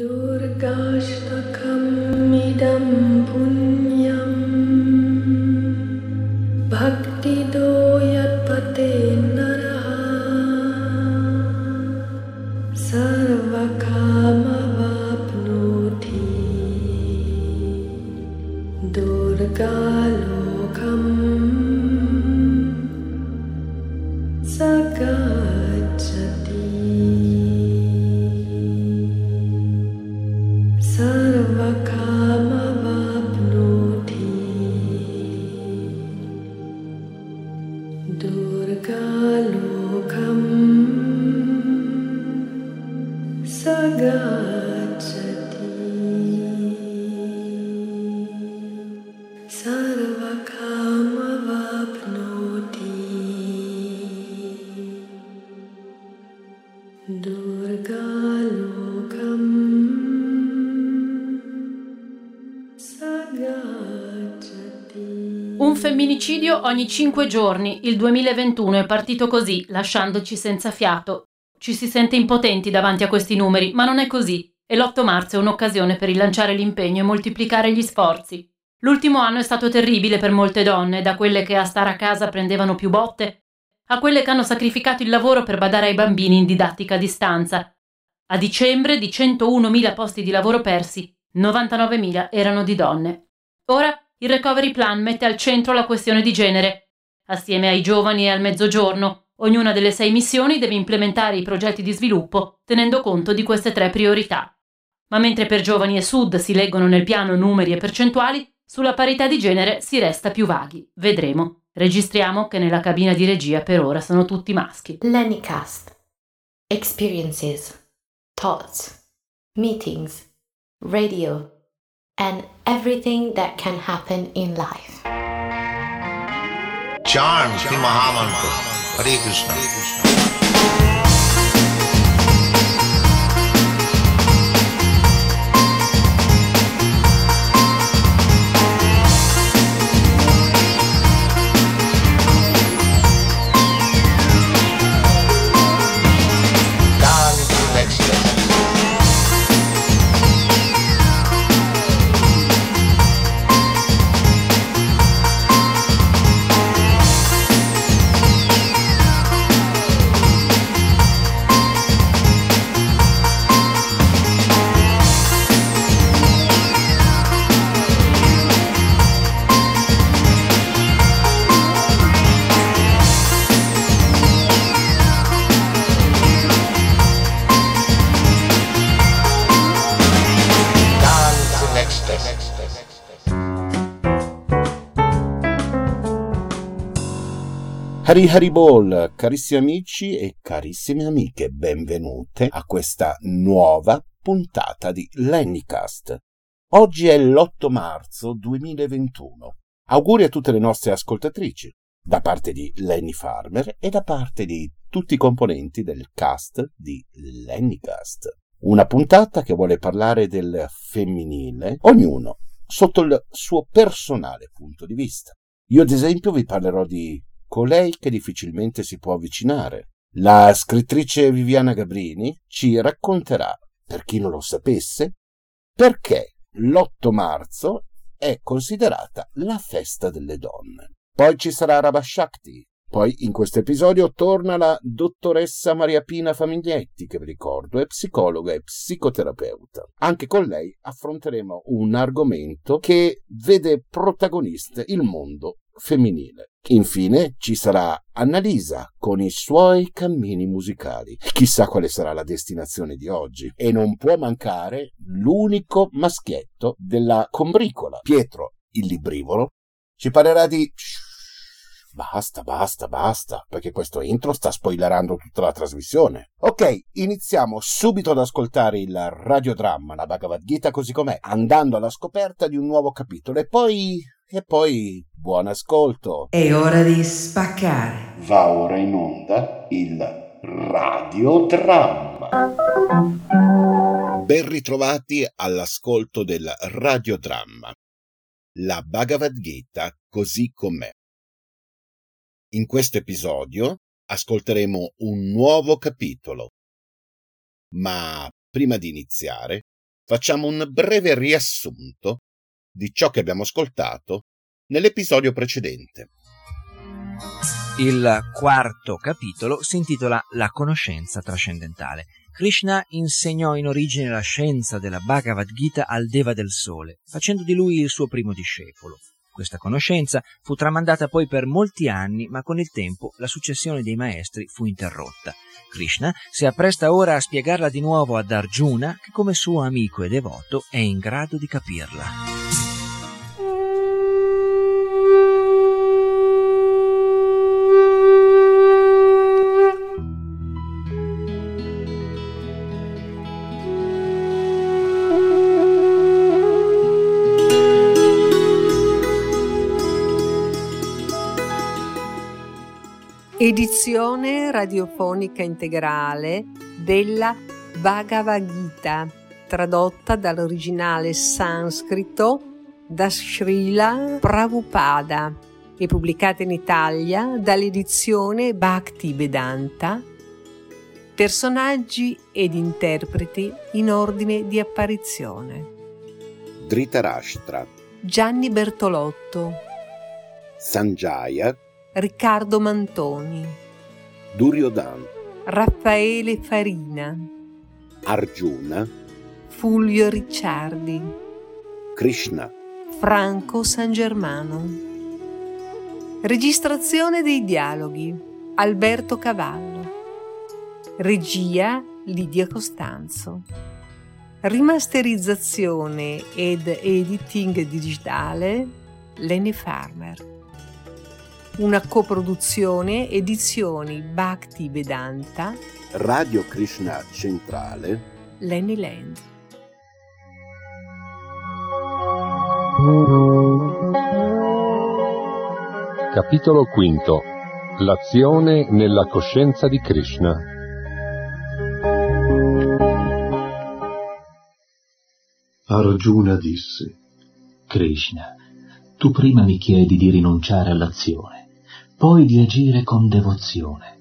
दुर्गाष्टकं मिदं भुन्य ogni cinque giorni. Il 2021 è partito così, lasciandoci senza fiato. Ci si sente impotenti davanti a questi numeri, ma non è così. E l'8 marzo è un'occasione per rilanciare l'impegno e moltiplicare gli sforzi. L'ultimo anno è stato terribile per molte donne, da quelle che a stare a casa prendevano più botte, a quelle che hanno sacrificato il lavoro per badare ai bambini in didattica a distanza. A dicembre, di 101.000 posti di lavoro persi, 99.000 erano di donne. Ora il Recovery Plan mette al centro la questione di genere. Assieme ai giovani e al mezzogiorno, ognuna delle sei missioni deve implementare i progetti di sviluppo tenendo conto di queste tre priorità. Ma mentre per giovani e sud si leggono nel piano numeri e percentuali, sulla parità di genere si resta più vaghi. Vedremo. Registriamo che nella cabina di regia per ora sono tutti maschi. Lennycast. Experiences, thoughts, meetings, radio, and everything that can happen in life. Sri Mahamantra. Hare Krishna. Hari Hari Ball, carissimi amici e carissime amiche, benvenute a questa nuova puntata di Lennycast. Oggi è l'8 marzo 2021. Auguri a tutte le nostre ascoltatrici, da parte di Lenny Farmer e da parte di tutti i componenti del cast di Lennycast. Una puntata che vuole parlare del femminile, ognuno sotto il suo personale punto di vista. Io ad esempio vi parlerò di colei che difficilmente si può avvicinare. La scrittrice Viviana Gabrini ci racconterà, per chi non lo sapesse, perché l'8 marzo è considerata la festa delle donne. Poi ci sarà Rabba Shakti. Poi in questo episodio torna la dottoressa Maria Pina Famiglietti, che vi ricordo è psicologa e psicoterapeuta. Anche con lei affronteremo un argomento che vede protagonista il mondo femminile. Infine ci sarà Annalisa con i suoi cammini musicali. Chissà quale sarà la destinazione di oggi. E non può mancare l'unico maschietto della combricola, Pietro il librivoro. Ci parlerà di... Basta, basta, basta, perché questo intro sta spoilerando tutta la trasmissione. Ok, iniziamo subito ad ascoltare il radiodramma, la Bhagavad Gita così com'è, andando alla scoperta di un nuovo capitolo e poi... e poi... buon ascolto. È ora di spaccare. Va ora in onda il radiodramma. Ben ritrovati all'ascolto del radiodramma. La Bhagavad Gita così com'è. In questo episodio ascolteremo un nuovo capitolo. Ma prima di iniziare, facciamo un breve riassunto di ciò che abbiamo ascoltato nell'episodio precedente. Il quarto capitolo si intitola La conoscenza trascendentale. Krishna insegnò in origine la scienza della Bhagavad Gita al Deva del Sole, facendo di lui il suo primo discepolo. Questa conoscenza fu tramandata poi per molti anni, ma con il tempo la successione dei maestri fu interrotta. Krishna si appresta ora a spiegarla di nuovo ad Arjuna, che come suo amico e devoto è in grado di capirla. Edizione radiofonica integrale della Bhagavad Gita, tradotta dall'originale sanscrito da Srila Prabhupada e pubblicata in Italia dall'edizione Bhakti Vedanta. Personaggi ed interpreti in ordine di apparizione. Dhritarashtra, Gianni Bertolotto, Sanjaya, Riccardo Mantoni, Duryodan, Raffaele Farina, Arjuna, Fulvio Ricciardi, Krishna, Franco San Germano. Registrazione dei dialoghi Alberto Cavallo. Regia Lidia Costanzo. Rimasterizzazione ed editing digitale Lenny Farmer. Una coproduzione edizioni Bhakti Vedanta Radio Krishna Centrale, Lenny Land. Capitolo V L'azione nella coscienza di Krishna. Arjuna disse, Krishna, tu prima mi chiedi di rinunciare all'azione, poi di agire con devozione.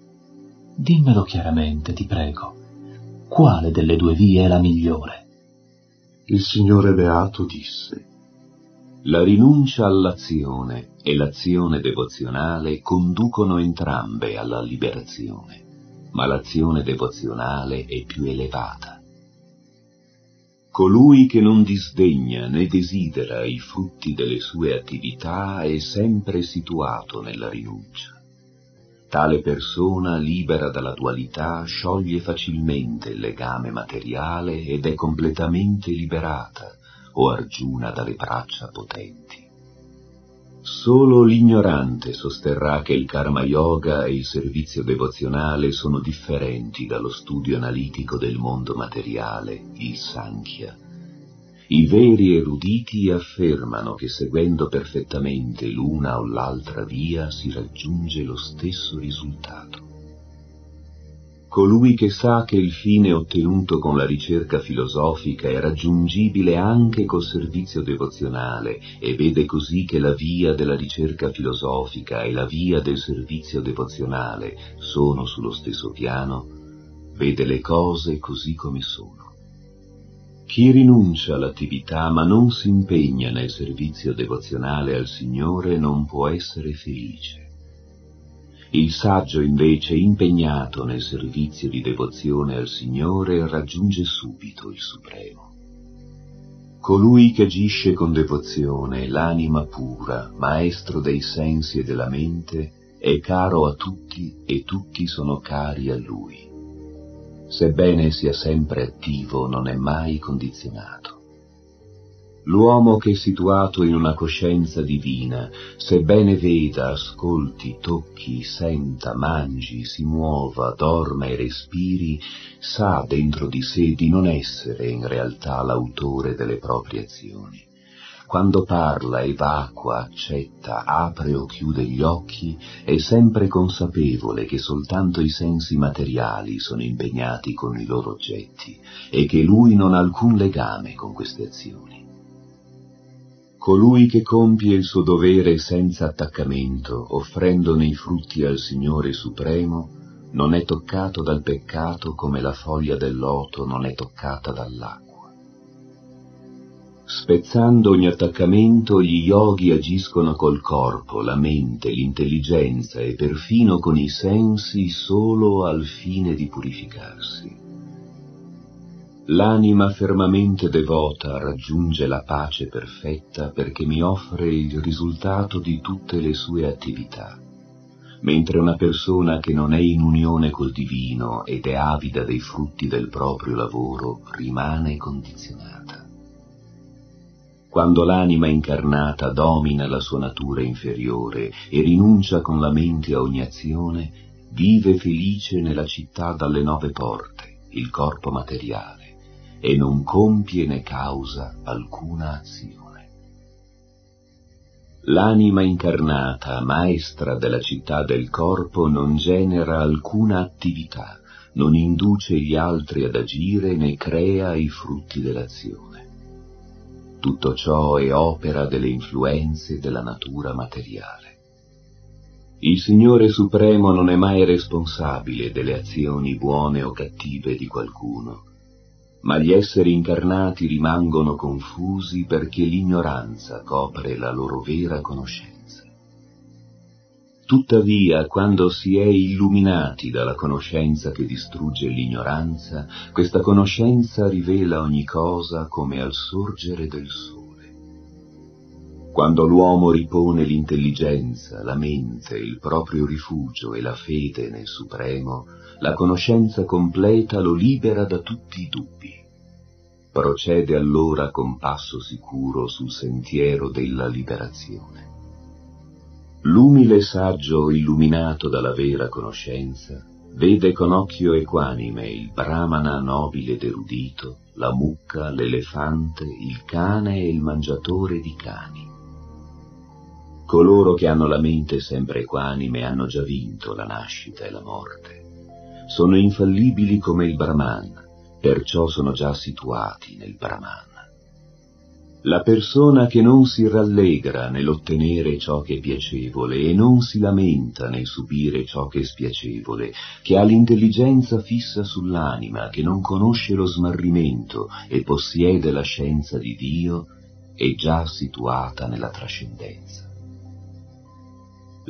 Dimmelo chiaramente, ti prego. Quale delle due vie è la migliore? Il Signore Beato disse, La rinuncia all'azione e l'azione devozionale conducono entrambe alla liberazione, ma l'azione devozionale è più elevata. Colui che non disdegna né desidera i frutti delle sue attività è sempre situato nella rinuncia. Tale persona, libera dalla dualità, scioglie facilmente il legame materiale ed è completamente liberata, o Arjuna dalle braccia potenti. Solo l'ignorante sosterrà che il karma yoga e il servizio devozionale sono differenti dallo studio analitico del mondo materiale, il Sankhya. I veri eruditi affermano che seguendo perfettamente l'una o l'altra via si raggiunge lo stesso risultato. Colui che sa che il fine ottenuto con la ricerca filosofica è raggiungibile anche col servizio devozionale e vede così che la via della ricerca filosofica e la via del servizio devozionale sono sullo stesso piano, vede le cose così come sono. Chi rinuncia all'attività ma non si impegna nel servizio devozionale al Signore non può essere felice. Il saggio invece impegnato nel servizio di devozione al Signore raggiunge subito il Supremo. Colui che agisce con devozione, l'anima pura, maestro dei sensi e della mente, è caro a tutti e tutti sono cari a lui. Sebbene sia sempre attivo, non è mai condizionato. L'uomo che è situato in una coscienza divina, sebbene veda, ascolti, tocchi, senta, mangi, si muova, dorma e respiri, sa dentro di sé di non essere in realtà l'autore delle proprie azioni. Quando parla, evacua, accetta, apre o chiude gli occhi, è sempre consapevole che soltanto i sensi materiali sono impegnati con i loro oggetti e che lui non ha alcun legame con queste azioni. Colui che compie il suo dovere senza attaccamento, offrendone i frutti al Signore Supremo, non è toccato dal peccato come la foglia del loto non è toccata dall'acqua. Spezzando ogni attaccamento, gli yogi agiscono col corpo, la mente, l'intelligenza e perfino con i sensi solo al fine di purificarsi. L'anima fermamente devota raggiunge la pace perfetta perché mi offre il risultato di tutte le sue attività, mentre una persona che non è in unione col divino ed è avida dei frutti del proprio lavoro rimane condizionata. Quando l'anima incarnata domina la sua natura inferiore e rinuncia con la mente a ogni azione, vive felice nella città dalle nove porte, il corpo materiale e non compie né causa alcuna azione. L'anima incarnata, maestra della città del corpo, non genera alcuna attività, non induce gli altri ad agire né crea i frutti dell'azione. Tutto ciò è opera delle influenze della natura materiale. Il Signore Supremo non è mai responsabile delle azioni buone o cattive di qualcuno, ma gli esseri incarnati rimangono confusi perché l'ignoranza copre la loro vera conoscenza. Tuttavia, quando si è illuminati dalla conoscenza che distrugge l'ignoranza, questa conoscenza rivela ogni cosa come al sorgere del sole. Quando l'uomo ripone l'intelligenza, la mente, il proprio rifugio e la fede nel Supremo, la conoscenza completa lo libera da tutti i dubbi. Procede allora con passo sicuro sul sentiero della liberazione. L'umile saggio illuminato dalla vera conoscenza vede con occhio equanime il brahmana nobile ed erudito, la mucca, l'elefante, il cane e il mangiatore di cani. Coloro che hanno la mente sempre equanime hanno già vinto la nascita e la morte sono infallibili come il Brahman, perciò sono già situati nel Brahman. La persona che non si rallegra nell'ottenere ciò che è piacevole e non si lamenta nel subire ciò che è spiacevole, che ha l'intelligenza fissa sull'anima, che non conosce lo smarrimento e possiede la scienza di Dio, è già situata nella trascendenza.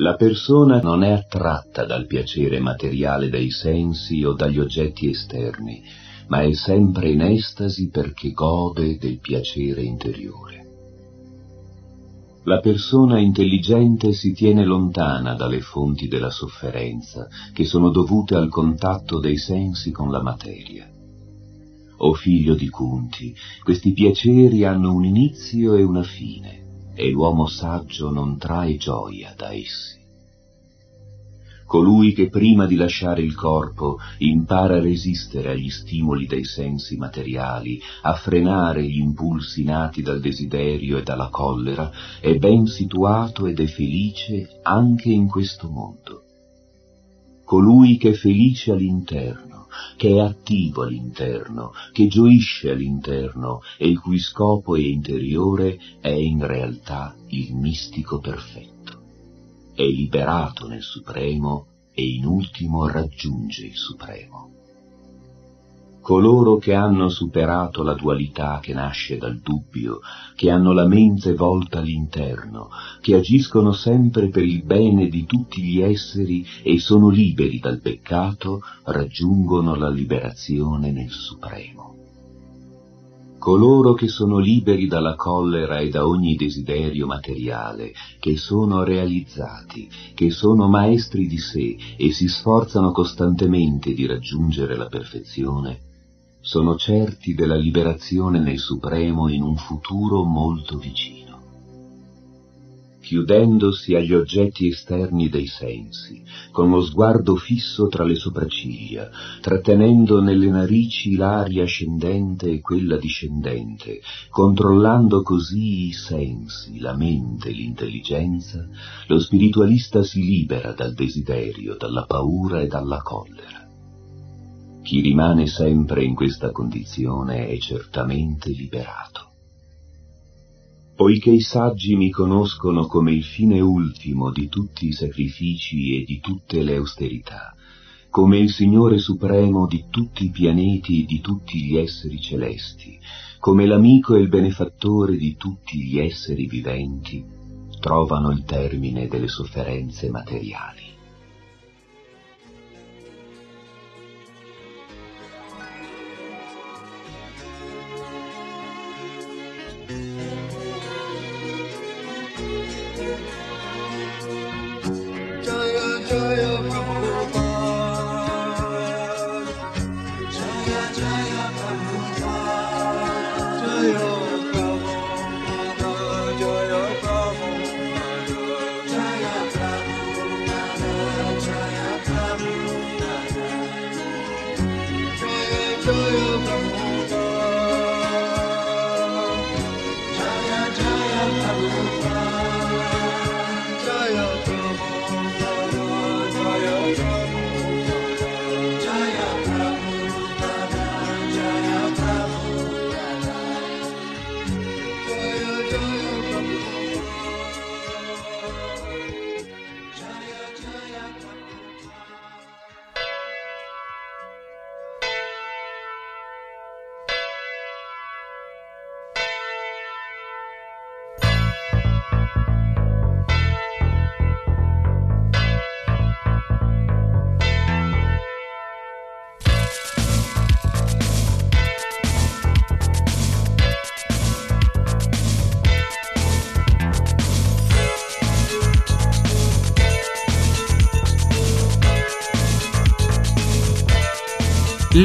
La persona non è attratta dal piacere materiale dei sensi o dagli oggetti esterni, ma è sempre in estasi perché gode del piacere interiore. La persona intelligente si tiene lontana dalle fonti della sofferenza che sono dovute al contatto dei sensi con la materia. O figlio di Kunti, questi piaceri hanno un inizio e una fine, e l'uomo saggio non trae gioia da essi. Colui che prima di lasciare il corpo impara a resistere agli stimoli dei sensi materiali, a frenare gli impulsi nati dal desiderio e dalla collera, è ben situato ed è felice anche in questo mondo. Colui che è felice all'interno, che è attivo all'interno, che gioisce all'interno e il cui scopo è interiore è in realtà il mistico perfetto. È liberato nel Supremo e in ultimo raggiunge il Supremo. Coloro che hanno superato la dualità che nasce dal dubbio, che hanno la mente volta all'interno, che agiscono sempre per il bene di tutti gli esseri e sono liberi dal peccato, raggiungono la liberazione nel Supremo. Coloro che sono liberi dalla collera e da ogni desiderio materiale, che sono realizzati, che sono maestri di sé e si sforzano costantemente di raggiungere la perfezione, sono certi della liberazione nel Supremo in un futuro molto vicino. Chiudendosi agli oggetti esterni dei sensi, con lo sguardo fisso tra le sopracciglia, trattenendo nelle narici l'aria ascendente e quella discendente, controllando così i sensi, la mente, l'intelligenza, lo spiritualista si libera dal desiderio, dalla paura e dalla collera. Chi rimane sempre in questa condizione è certamente liberato. Poiché i saggi mi conoscono come il fine ultimo di tutti i sacrifici e di tutte le austerità, come il Signore supremo di tutti i pianeti e di tutti gli esseri celesti, come l'amico e il benefattore di tutti gli esseri viventi, trovano il termine delle sofferenze materiali. Hallelujah.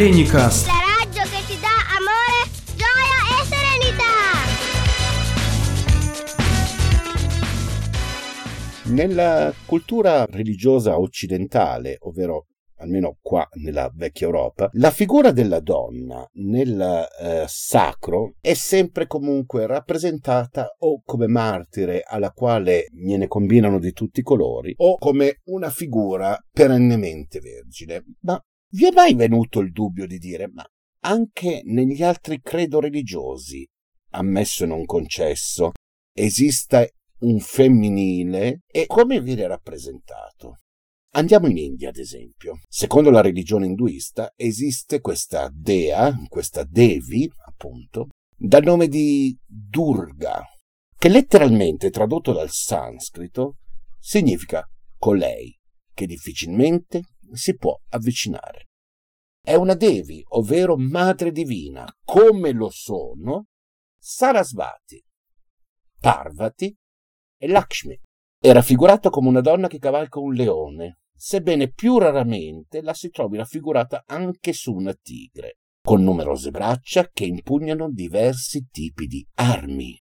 Legnicast. La radio che ti dà amore, gioia e serenità. Nella cultura religiosa occidentale, ovvero almeno qua nella vecchia Europa, la figura della donna nel eh, sacro è sempre comunque rappresentata o come martire alla quale gliene combinano di tutti i colori o come una figura perennemente vergine. Ma vi è mai venuto il dubbio di dire, ma anche negli altri credo religiosi, ammesso e non concesso, esiste un femminile e come viene rappresentato? Andiamo in India, ad esempio. Secondo la religione induista esiste questa dea, questa Devi, appunto, dal nome di Durga, che letteralmente tradotto dal sanscrito significa colei, che difficilmente si può avvicinare. È una Devi, ovvero Madre Divina, come lo sono Sarasvati, Parvati e Lakshmi. È raffigurato come una donna che cavalca un leone, sebbene più raramente la si trovi raffigurata anche su una tigre, con numerose braccia che impugnano diversi tipi di armi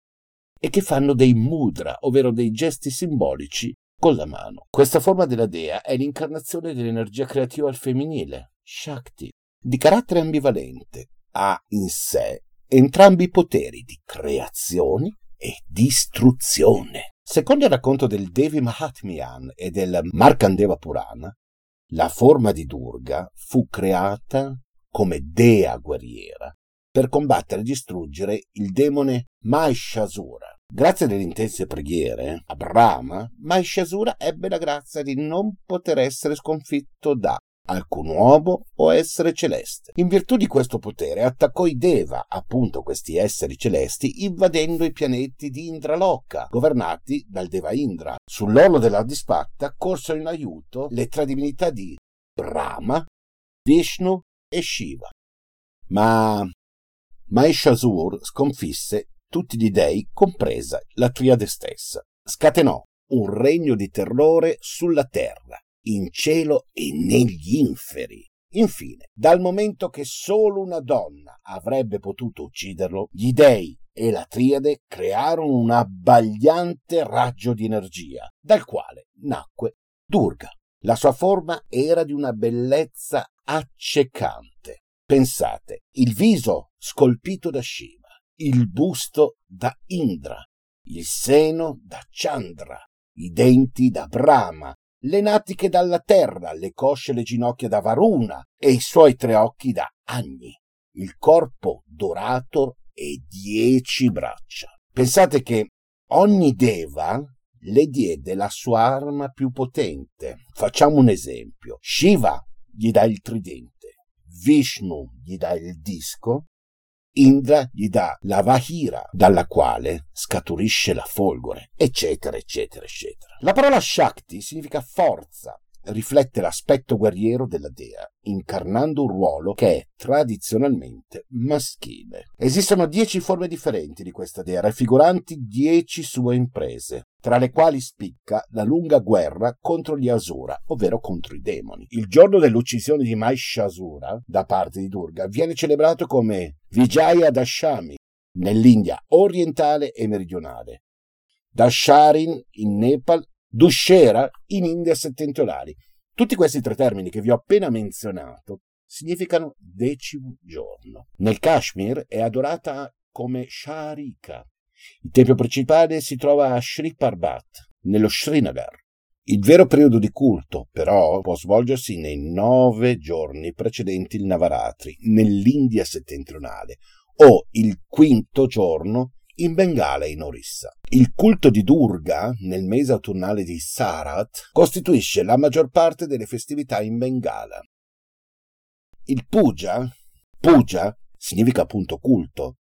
e che fanno dei mudra, ovvero dei gesti simbolici con la mano. Questa forma della dea è l'incarnazione dell'energia creativa al femminile, Shakti, di carattere ambivalente, ha in sé entrambi i poteri di creazione e distruzione. Secondo il racconto del Devi Mahatmyan e del Markandeva Purana, la forma di Durga fu creata come dea guerriera per combattere e distruggere il demone Mahishasura. Grazie alle intense preghiere a Brahma, Mahishasura ebbe la grazia di non poter essere sconfitto da alcun uomo o essere celeste. In virtù di questo potere attaccò i Deva, appunto questi esseri celesti, invadendo i pianeti di Indraloka, governati dal Deva Indra. Sull'orlo della disfatta corsero in aiuto le tre divinità di Brahma, Vishnu e Shiva. Ma Mahishasur sconfisse tutti gli dei, compresa la triade stessa. Scatenò un regno di terrore sulla terra in cielo e negli inferi. Infine, dal momento che solo una donna avrebbe potuto ucciderlo, gli dei e la triade crearono un abbagliante raggio di energia, dal quale nacque Durga. La sua forma era di una bellezza accecante. Pensate, il viso scolpito da Shiva, il busto da Indra, il seno da Chandra, i denti da Brahma, le natiche dalla terra, le cosce e le ginocchia da Varuna e i suoi tre occhi da Agni, il corpo dorato e dieci braccia. Pensate che ogni deva le diede la sua arma più potente. Facciamo un esempio. Shiva gli dà il tridente, Vishnu gli dà il disco, Indra gli dà la Vahira, dalla quale scaturisce la folgore, eccetera, eccetera, eccetera. La parola Shakti significa forza, riflette l'aspetto guerriero della dea, incarnando un ruolo che è tradizionalmente maschile. Esistono dieci forme differenti di questa dea, raffiguranti dieci sue imprese, tra le quali spicca la lunga guerra contro gli Asura, ovvero contro i demoni. Il giorno dell'uccisione di Mahishasura da parte di Durga viene celebrato come Vijaya Dashami nell'India orientale e meridionale, Dasharin in Nepal Dushera in India settentrionali. Tutti questi tre termini che vi ho appena menzionato significano decimo giorno. Nel Kashmir è adorata come Sharika. Il tempio principale si trova a Sri Parbat, nello Srinagar. Il vero periodo di culto, però, può svolgersi nei nove giorni precedenti il Navaratri, nell'India settentrionale, o il quinto giorno in Bengala e in Orissa. Il culto di Durga, nel mese autunnale di Sarat, costituisce la maggior parte delle festività in Bengala. Il Puja, Puja significa appunto culto,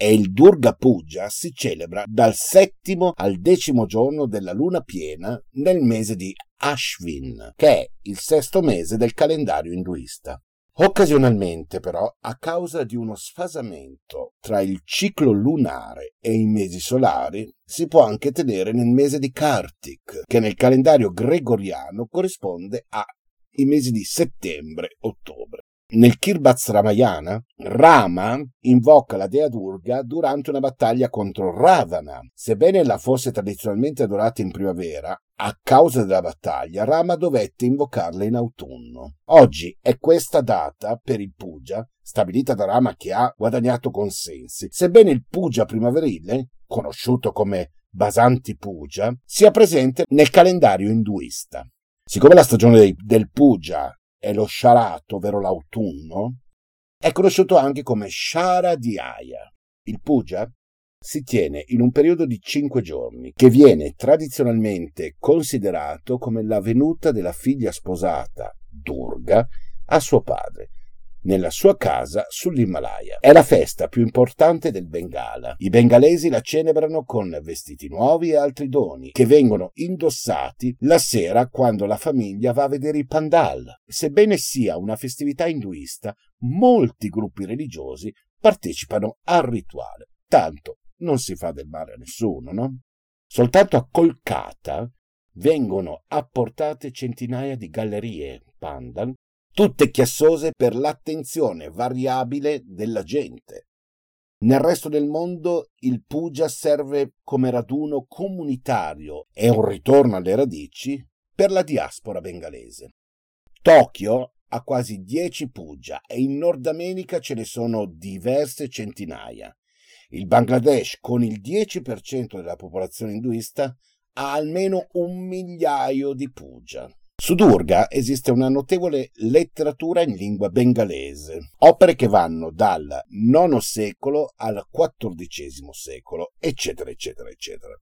e il Durga Puja si celebra dal settimo al decimo giorno della luna piena nel mese di Ashvin, che è il sesto mese del calendario induista. Occasionalmente, però, a causa di uno sfasamento tra il ciclo lunare e i mesi solari, si può anche tenere nel mese di Kartik, che nel calendario gregoriano corrisponde ai mesi di settembre-ottobre. Nel Kirbaz Ramayana, Rama invoca la dea Durga durante una battaglia contro Ravana. Sebbene la fosse tradizionalmente adorata in primavera, a causa della battaglia, Rama dovette invocarla in autunno. Oggi è questa data per il Puja, stabilita da Rama che ha guadagnato consensi, sebbene il Puja primaverile, conosciuto come Basanti Puja, sia presente nel calendario induista. Siccome la stagione del Puja è lo Sharat, ovvero l'autunno, è conosciuto anche come Sharadiaya. Il Puja si tiene in un periodo di cinque giorni, che viene tradizionalmente considerato come la venuta della figlia sposata, Durga, a suo padre, nella sua casa sull'Himalaya. È la festa più importante del Bengala. I bengalesi la celebrano con vestiti nuovi e altri doni, che vengono indossati la sera quando la famiglia va a vedere i pandal. Sebbene sia una festività induista, molti gruppi religiosi partecipano al rituale. Tanto non si fa del male a nessuno, no? Soltanto a Kolkata vengono apportate centinaia di gallerie pandal tutte chiassose per l'attenzione variabile della gente. Nel resto del mondo il puja serve come raduno comunitario e un ritorno alle radici per la diaspora bengalese. Tokyo ha quasi 10 puja e in Nord America ce ne sono diverse centinaia. Il Bangladesh, con il 10% della popolazione induista, ha almeno un migliaio di puja. Su Durga esiste una notevole letteratura in lingua bengalese, opere che vanno dal IX secolo al XIV secolo, eccetera, eccetera, eccetera.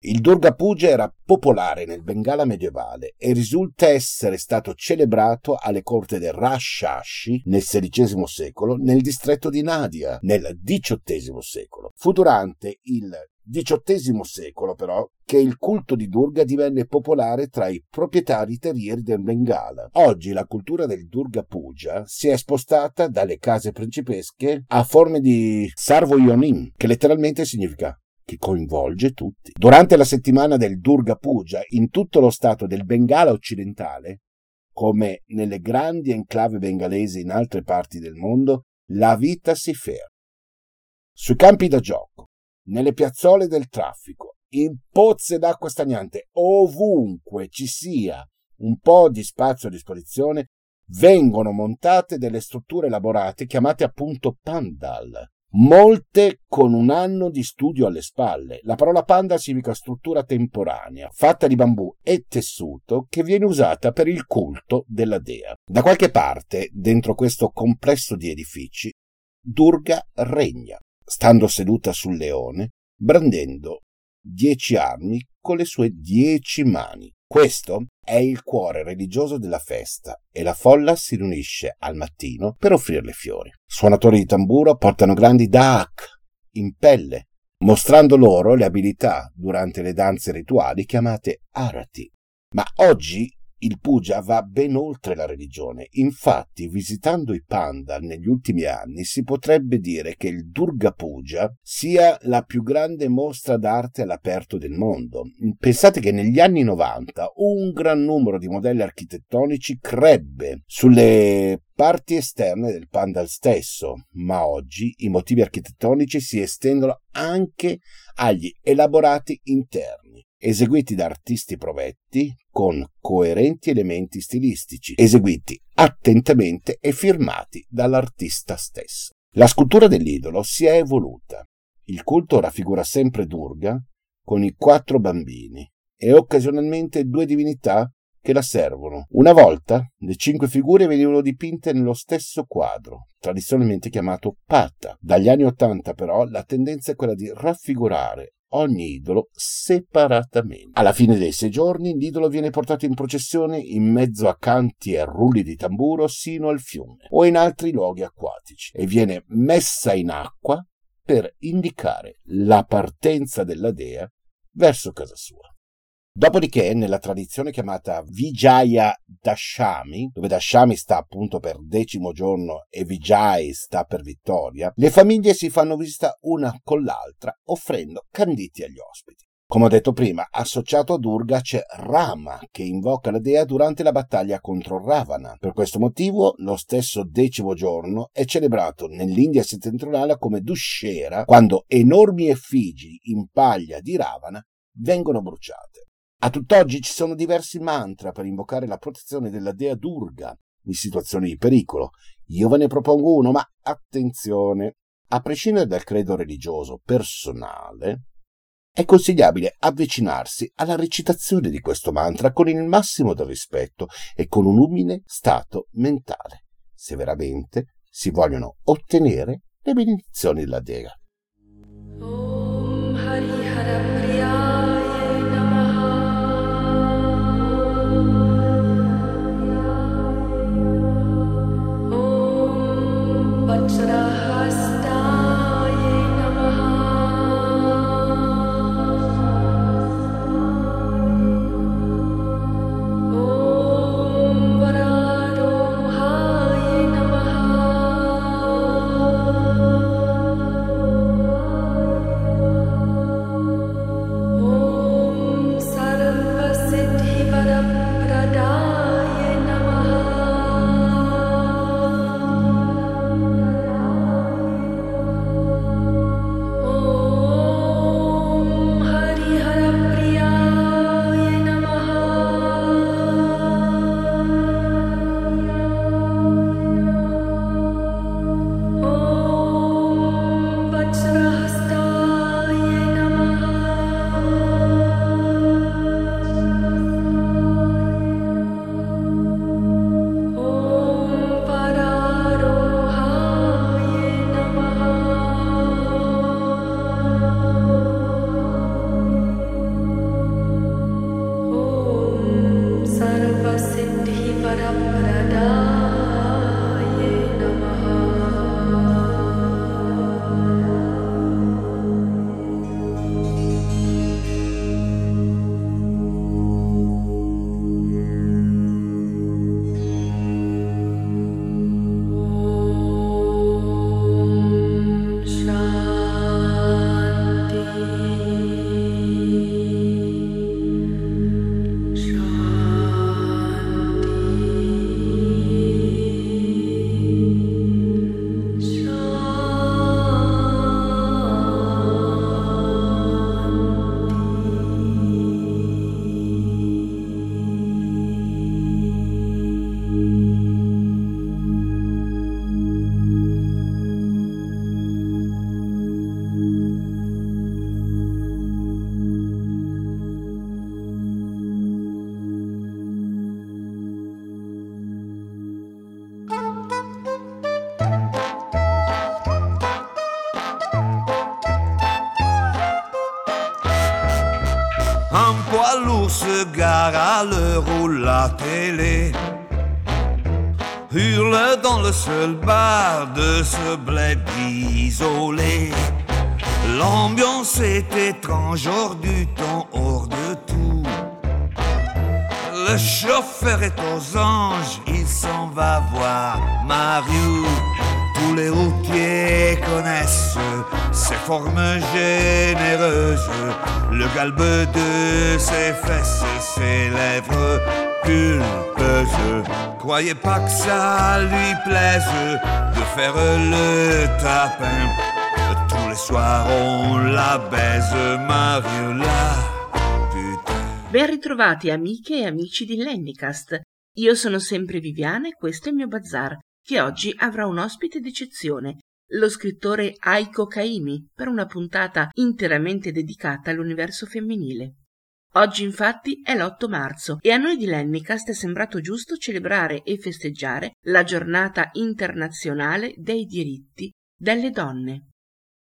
Il Durga Puja era popolare nel Bengala medievale e risulta essere stato celebrato alle corte del Rajshahi nel XVI secolo nel distretto di Nadia nel XVIII secolo. Fu durante il XVIII secolo, però, che il culto di Durga divenne popolare tra i proprietari terrieri del Bengala. Oggi la cultura del Durga Puja si è spostata dalle case principesche a forme di Sarvoyonim, che letteralmente significa che coinvolge tutti. Durante la settimana del Durga Puja, in tutto lo stato del Bengala occidentale, come nelle grandi enclave bengalesi in altre parti del mondo, la vita si ferma. Sui campi da gioco, nelle piazzole del traffico, in pozze d'acqua stagnante, ovunque ci sia un po' di spazio a disposizione, vengono montate delle strutture elaborate chiamate appunto pandal, molte con un anno di studio alle spalle. La parola panda significa struttura temporanea, fatta di bambù e tessuto, che viene usata per il culto della dea. Da qualche parte, dentro questo complesso di edifici, Durga regna, stando seduta sul leone, brandendo dieci armi con le sue dieci mani. Questo è il cuore religioso della festa e la folla si riunisce al mattino per offrirle fiori. Suonatori di tamburo portano grandi daak in pelle, mostrando loro le abilità durante le danze rituali chiamate arati. Ma oggi il puja va ben oltre la religione. Infatti, visitando i panda negli ultimi anni, si potrebbe dire che il Durga Puja sia la più grande mostra d'arte all'aperto del mondo. Pensate che negli anni 90 un gran numero di modelli architettonici crebbe sulle parti esterne del pandal stesso, ma oggi i motivi architettonici si estendono anche agli elaborati interni eseguiti da artisti provetti con coerenti elementi stilistici, eseguiti attentamente e firmati dall'artista stesso. La scultura dell'idolo si è evoluta. Il culto raffigura sempre Durga con i quattro bambini e occasionalmente due divinità che la servono. Una volta le cinque figure venivano dipinte nello stesso quadro, tradizionalmente chiamato Pata. Dagli anni Ottanta però la tendenza è quella di raffigurare ogni idolo separatamente. Alla fine dei sei giorni l'idolo viene portato in processione in mezzo a canti e rulli di tamburo sino al fiume o in altri luoghi acquatici e viene messa in acqua per indicare la partenza della dea verso casa sua. Dopodiché, nella tradizione chiamata Vijaya Dashami, dove Dashami sta appunto per decimo giorno e Vijay sta per vittoria, le famiglie si fanno visita una con l'altra offrendo canditi agli ospiti. Come ho detto prima, associato a Durga c'è Rama, che invoca la dea durante la battaglia contro Ravana. Per questo motivo, lo stesso decimo giorno è celebrato nell'India settentrionale come Dushera, quando enormi effigi in paglia di Ravana vengono bruciate. A tutt'oggi ci sono diversi mantra per invocare la protezione della dea Durga in situazioni di pericolo. Io ve ne propongo uno, ma attenzione, a prescindere dal credo religioso personale, è consigliabile avvicinarsi alla recitazione di questo mantra con il massimo del rispetto e con un umile stato mentale, se veramente si vogliono ottenere le benedizioni della dea. Télé hurle dans le seul bar de ce bled isolé. L'ambiance est étrange, hors du temps, hors de tout. Le chauffeur est aux anges, il s'en va voir Mario. Tous les ses formes généreuses, le galbe de ses fesses, ses lèvres pulpeuses. Croyez pas que ça lui plaise de faire le tapin. Tous les soirs on la baise, Mariola. Ben ritrovati amiche e amici di Lennicast. Io sono sempre Viviana e questo è il mio bazar, che oggi avrà un ospite d'eccezione, lo scrittore Aiko Kaimi, per una puntata interamente dedicata all'universo femminile. Oggi infatti è l'8 marzo e a noi di Lennicast è sembrato giusto celebrare e festeggiare la giornata internazionale dei diritti delle donne.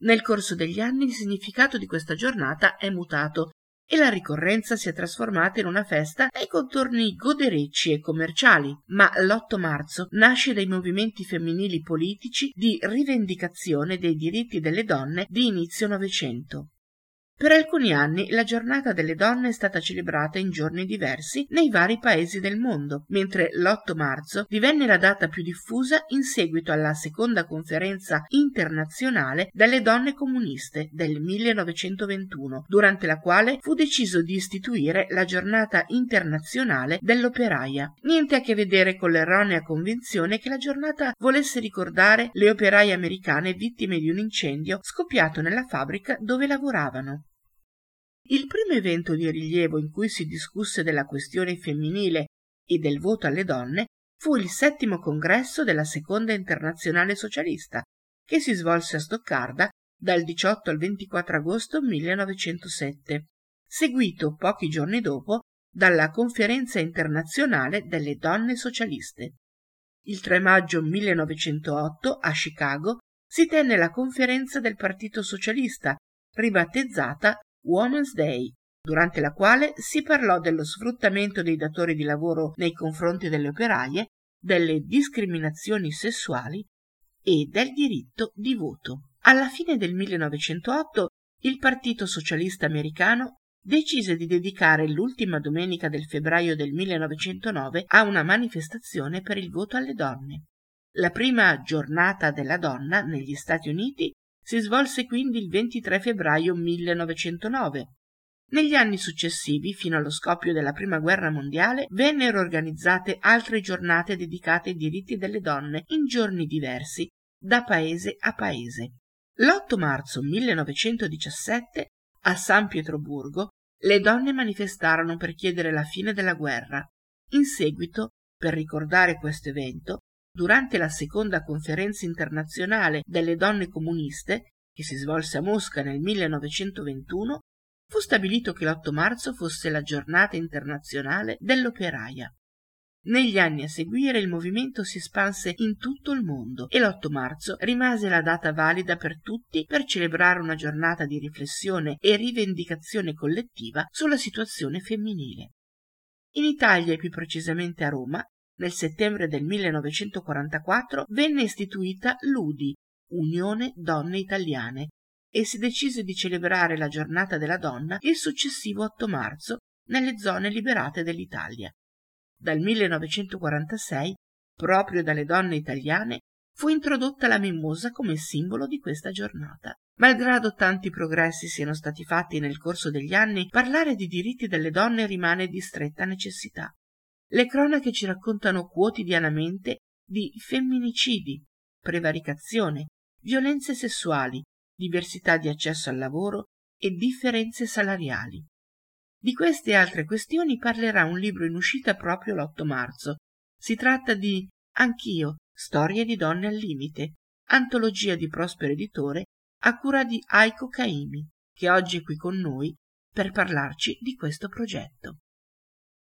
Nel corso degli anni il significato di questa giornata è mutato e la ricorrenza si è trasformata in una festa dai contorni goderecci e commerciali, ma l'8 marzo nasce dai movimenti femminili politici di rivendicazione dei diritti delle donne di inizio Novecento. Per alcuni anni la giornata delle donne è stata celebrata in giorni diversi nei vari paesi del mondo, mentre l'8 marzo divenne la data più diffusa in seguito alla seconda conferenza internazionale delle donne comuniste del 1921, durante la quale fu deciso di istituire la giornata internazionale dell'operaia. Niente a che vedere con l'erronea convinzione che la giornata volesse ricordare le operaie americane vittime di un incendio scoppiato nella fabbrica dove lavoravano. Il primo evento di rilievo in cui si discusse della questione femminile e del voto alle donne fu il settimo congresso della Seconda Internazionale Socialista, che si svolse a Stoccarda dal 18 al 24 agosto 1907, seguito pochi giorni dopo dalla Conferenza internazionale delle donne socialiste. Il 3 maggio 1908 a Chicago si tenne la conferenza del Partito Socialista, ribattezzata Women's Day, durante la quale si parlò dello sfruttamento dei datori di lavoro nei confronti delle operaie, delle discriminazioni sessuali e del diritto di voto. Alla fine del 1908 il Partito Socialista Americano decise di dedicare l'ultima domenica del febbraio del 1909 a una manifestazione per il voto alle donne. La prima giornata della donna negli Stati Uniti si svolse quindi il 23 febbraio 1909. Negli anni successivi, fino allo scoppio della Prima Guerra Mondiale, vennero organizzate altre giornate dedicate ai diritti delle donne in giorni diversi, da paese a paese. L'8 marzo 1917, a San Pietroburgo, le donne manifestarono per chiedere la fine della guerra. In seguito, per ricordare questo evento, durante la seconda conferenza internazionale delle donne comuniste, che si svolse a Mosca nel 1921, fu stabilito che l'8 marzo fosse la giornata internazionale dell'operaia. Negli anni a seguire il movimento si espanse in tutto il mondo e l'8 marzo rimase la data valida per tutti per celebrare una giornata di riflessione e rivendicazione collettiva sulla situazione femminile. In Italia e più precisamente a Roma nel settembre del 1944 venne istituita l'UDI, Unione Donne Italiane, e si decise di celebrare la giornata della donna il successivo 8 marzo nelle zone liberate dell'Italia. Dal 1946, proprio dalle donne italiane, fu introdotta la mimosa come simbolo di questa giornata. Malgrado tanti progressi siano stati fatti nel corso degli anni, parlare di diritti delle donne rimane di stretta necessità. Le cronache ci raccontano quotidianamente di femminicidi, prevaricazione, violenze sessuali, diversità di accesso al lavoro e differenze salariali. Di queste e altre questioni parlerà un libro in uscita proprio l'8 marzo. Si tratta di Anch'io, storie di donne al limite, antologia di Prospero Editore a cura di Aiko Kaimi, che oggi è qui con noi per parlarci di questo progetto.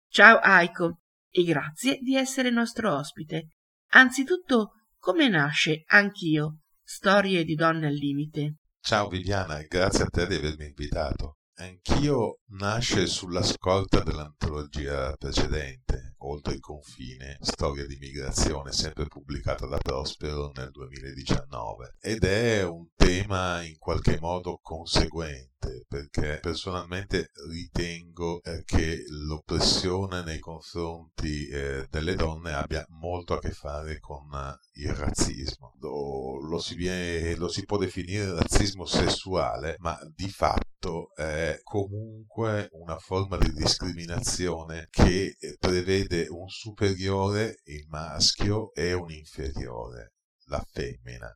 Ciao Aiko, e grazie di essere nostro ospite. Anzitutto, come nasce Anch'io, storie di donne al limite? Ciao Viviana grazie a te di avermi invitato. Anch'io nasce sulla scorta dell'antologia precedente, Oltre il confine, storia di migrazione, sempre pubblicata da Prospero nel 2019, ed è un tema in qualche modo conseguente, perché personalmente ritengo eh, che l'oppressione nei confronti eh, delle donne abbia molto a che fare con uh, il razzismo. Lo, lo, si viene, lo si può definire razzismo sessuale, ma di fatto è comunque una forma di discriminazione che eh, prevede un superiore, il maschio, e un inferiore, la femmina.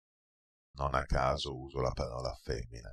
Non a caso uso la parola femmina.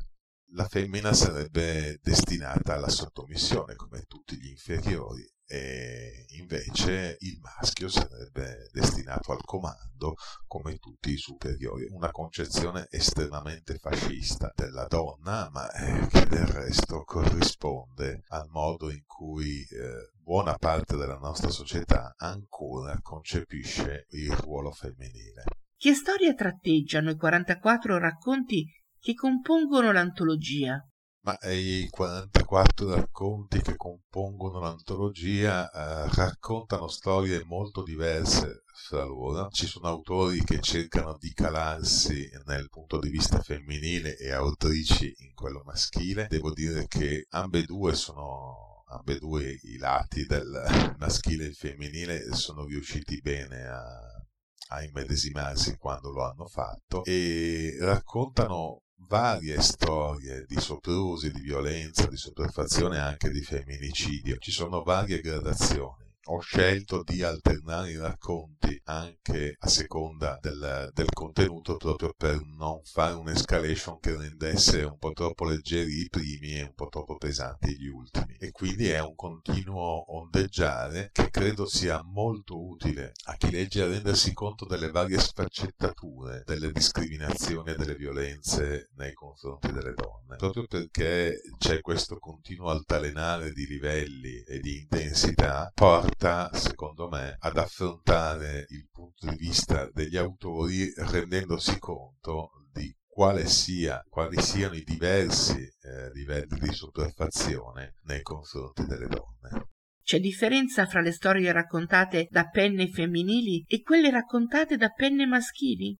La femmina sarebbe destinata alla sottomissione come tutti gli inferiori e invece il maschio sarebbe destinato al comando come tutti i superiori. Una concezione estremamente fascista della donna, ma eh, che del resto corrisponde al modo in cui eh, buona parte della nostra società ancora concepisce il ruolo femminile. Che storia tratteggiano i 44 racconti che compongono l'antologia? Ma i 44 racconti che compongono l'antologia eh, raccontano storie molto diverse fra loro. Ci sono autori che cercano di calarsi nel punto di vista femminile e autrici in quello maschile. Devo dire che ambedue sono ambedue i lati del maschile e il femminile sono riusciti bene a a immedesimarsi quando lo hanno fatto e raccontano varie storie di soprusi, di violenza, di sopraffazione e anche di femminicidio. Ci sono varie gradazioni ho scelto di alternare i racconti anche a seconda del, del, contenuto proprio per non fare un'escalation che rendesse un po' troppo leggeri i primi e un po' troppo pesanti gli ultimi. E quindi è un continuo ondeggiare che credo sia molto utile a chi legge a rendersi conto delle varie sfaccettature delle discriminazioni e delle violenze nei confronti delle donne. Proprio perché c'è questo continuo altalenare di livelli e di intensità porta porta, secondo me, ad affrontare il punto di vista degli autori rendendosi conto di quale sia, quali siano i diversi eh, livelli di sopraffazione nei confronti delle donne. C'è differenza fra le storie raccontate da penne femminili e quelle raccontate da penne maschili?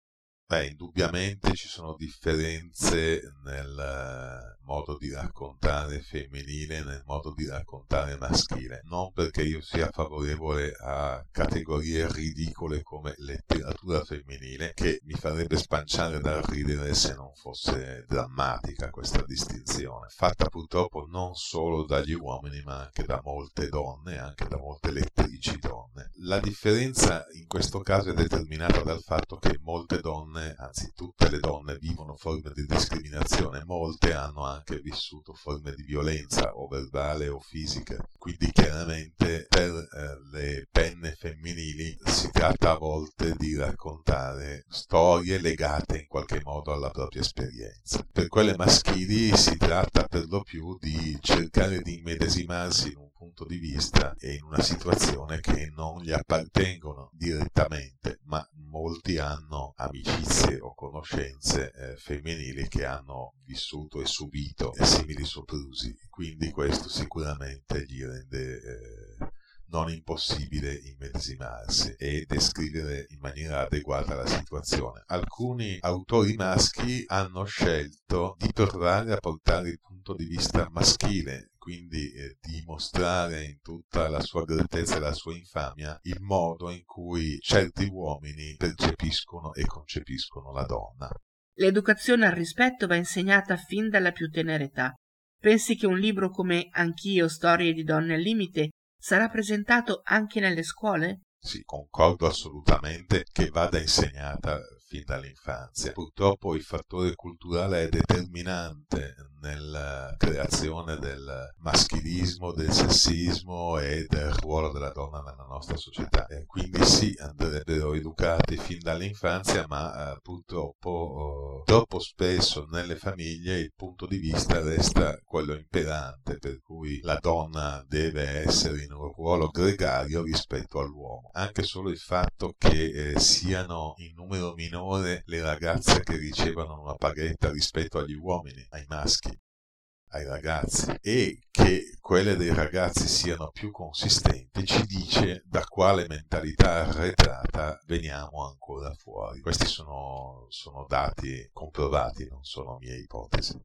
Beh, indubbiamente ci sono differenze nel modo di raccontare femminile nel modo di raccontare maschile. Non perché io sia favorevole a categorie ridicole come letteratura femminile, che mi farebbe spanciare dal ridere se non fosse drammatica questa distinzione, fatta purtroppo non solo dagli uomini ma anche da molte donne, anche da molte lettrici donne. La differenza in questo caso è determinata dal fatto che molte donne, anzi tutte le donne, vivono forme di discriminazione, molte hanno anche anche vissuto forme di violenza o verbale o fisica. Quindi chiaramente per eh, le penne femminili si tratta a volte di raccontare storie legate in qualche modo alla propria esperienza. Per quelle maschili si tratta per lo più di cercare di immedesimarsi in un punto di vista e in una situazione che non gli appartengono direttamente, ma molti hanno amicizie o conoscenze eh, femminili che hanno vissuto e subito simili soprusi, quindi questo sicuramente gli rende eh, non impossibile immedesimarsi e descrivere in maniera adeguata la situazione. Alcuni autori maschi hanno scelto di provare a portare il punto di vista maschile quindi eh, di mostrare in tutta la sua grettezza e la sua infamia il modo in cui certi uomini percepiscono e concepiscono la donna. L'educazione al rispetto va insegnata fin dalla più tenera età. Pensi che un libro come Anch'io, storie di donne al limite sarà presentato anche nelle scuole? Sì, concordo assolutamente che vada insegnata fin dall'infanzia. Purtroppo il fattore culturale è determinante nella creazione del maschilismo, del sessismo e del ruolo della donna nella nostra società. E quindi sì, andrebbero educati fin dall'infanzia, ma eh, purtroppo oh, troppo spesso nelle famiglie il punto di vista resta quello imperante, per cui la donna deve essere in un ruolo gregario rispetto all'uomo. Anche solo il fatto che eh, siano in numero minore le ragazze che ricevono una paghetta rispetto agli uomini, ai maschi ai ragazzi e che quelle dei ragazzi siano più consistenti ci dice da quale mentalità arretrata veniamo ancora fuori. Questi sono, sono dati comprovati, non sono mie ipotesi.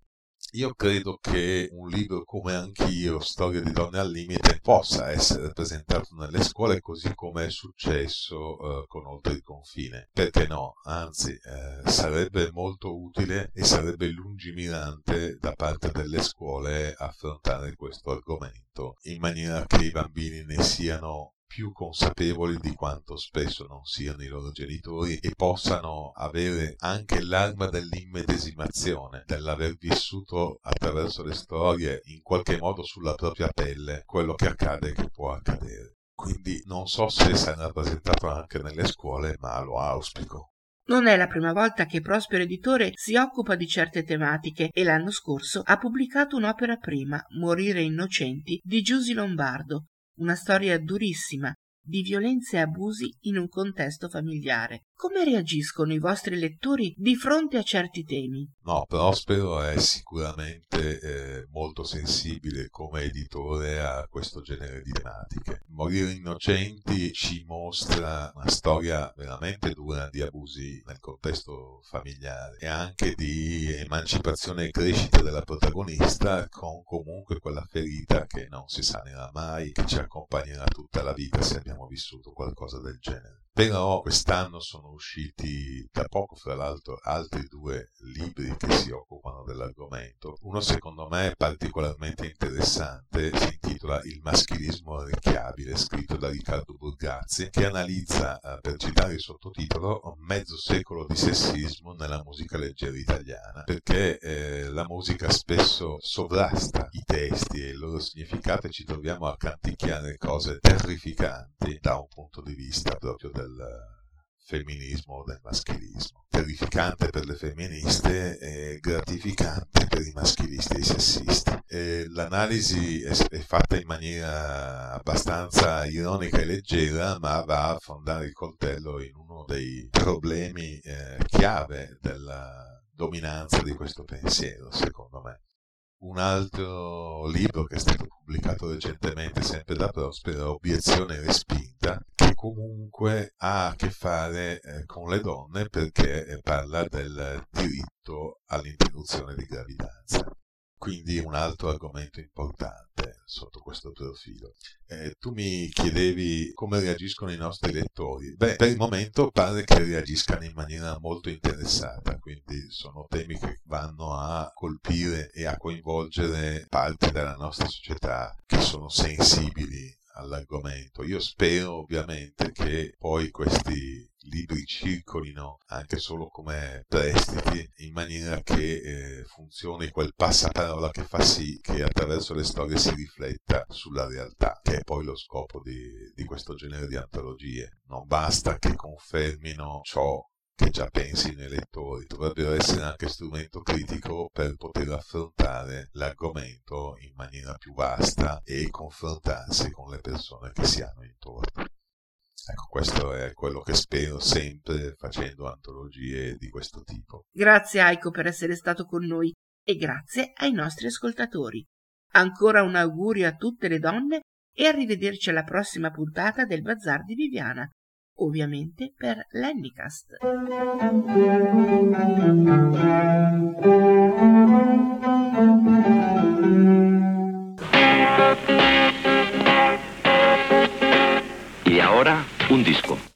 Io credo che un libro come Anch'io, Storia di donne al limite, possa essere presentato nelle scuole così come è successo eh, con Oltre il confine. Perché no? Anzi, eh, sarebbe molto utile e sarebbe lungimirante da parte delle scuole affrontare questo argomento in maniera che i bambini ne siano più consapevoli di quanto spesso non siano i loro genitori e possano avere anche l'arma dell'immedesimazione, dell'aver vissuto attraverso le storie in qualche modo sulla propria pelle quello che accade e che può accadere. Quindi non so se sarà rappresentato anche nelle scuole, ma lo auspico. Non è la prima volta che Prospero Editore si occupa di certe tematiche e l'anno scorso ha pubblicato un'opera prima, Morire innocenti, di Giusy Lombardo, una storia durissima di violenze e abusi in un contesto familiare. Come reagiscono i vostri lettori di fronte a certi temi? No, Prospero è sicuramente eh, molto sensibile come editore a questo genere di tematiche. Morire innocenti ci mostra una storia veramente dura di abusi nel contesto familiare e anche di emancipazione e crescita della protagonista con comunque quella ferita che non si sanerà mai, che ci accompagnerà tutta la vita se abbiamo vissuto qualcosa del genere. Però quest'anno sono usciti da poco, fra l'altro, altri due libri che si occupano dell'argomento. Uno secondo me è particolarmente interessante, si intitola Il maschilismo orecchiabile, scritto da Riccardo Burgazzi, che analizza, eh, per citare il sottotitolo, mezzo secolo di sessismo nella musica leggera italiana, perché eh, la musica spesso sovrasta i testi e il loro significato e ci troviamo a canticchiare cose terrificanti da un punto di vista proprio del del femminismo o del maschilismo. Terrificante per le femministe e gratificante per i maschilisti e i sessisti. E l'analisi è, è, fatta in maniera abbastanza ironica e leggera, ma va a fondare il coltello in uno dei problemi eh, chiave della dominanza di questo pensiero, secondo me. Un altro libro che è stato pubblicato recentemente, sempre da Prospero, Obiezione respinta, che comunque ha a che fare eh, con le donne perché parla del diritto all'interruzione di gravidanza quindi un altro argomento importante sotto questo profilo. Eh, tu mi chiedevi come reagiscono i nostri lettori. Beh, per il momento pare che reagiscano in maniera molto interessata, quindi sono temi che vanno a colpire e a coinvolgere parti della nostra società che sono sensibili all'argomento. Io spero ovviamente che poi questi libri circolino anche solo come prestiti in maniera che eh, funzioni quel passaparola che fa sì che attraverso le storie si rifletta sulla realtà, che è poi lo scopo di, di questo genere di antologie. Non basta che confermino ciò che già pensi nei lettori, dovrebbero essere anche strumento critico per poter affrontare l'argomento in maniera più vasta e confrontarsi con le persone che si hanno intorno. Ecco, questo è quello che spero sempre facendo antologie di questo tipo. Grazie Aiko per essere stato con noi e grazie ai nostri ascoltatori. Ancora un augurio a tutte le donne e arrivederci alla prossima puntata del Bazar di Viviana ovviamente per l'Annicast. Y ahora un disco.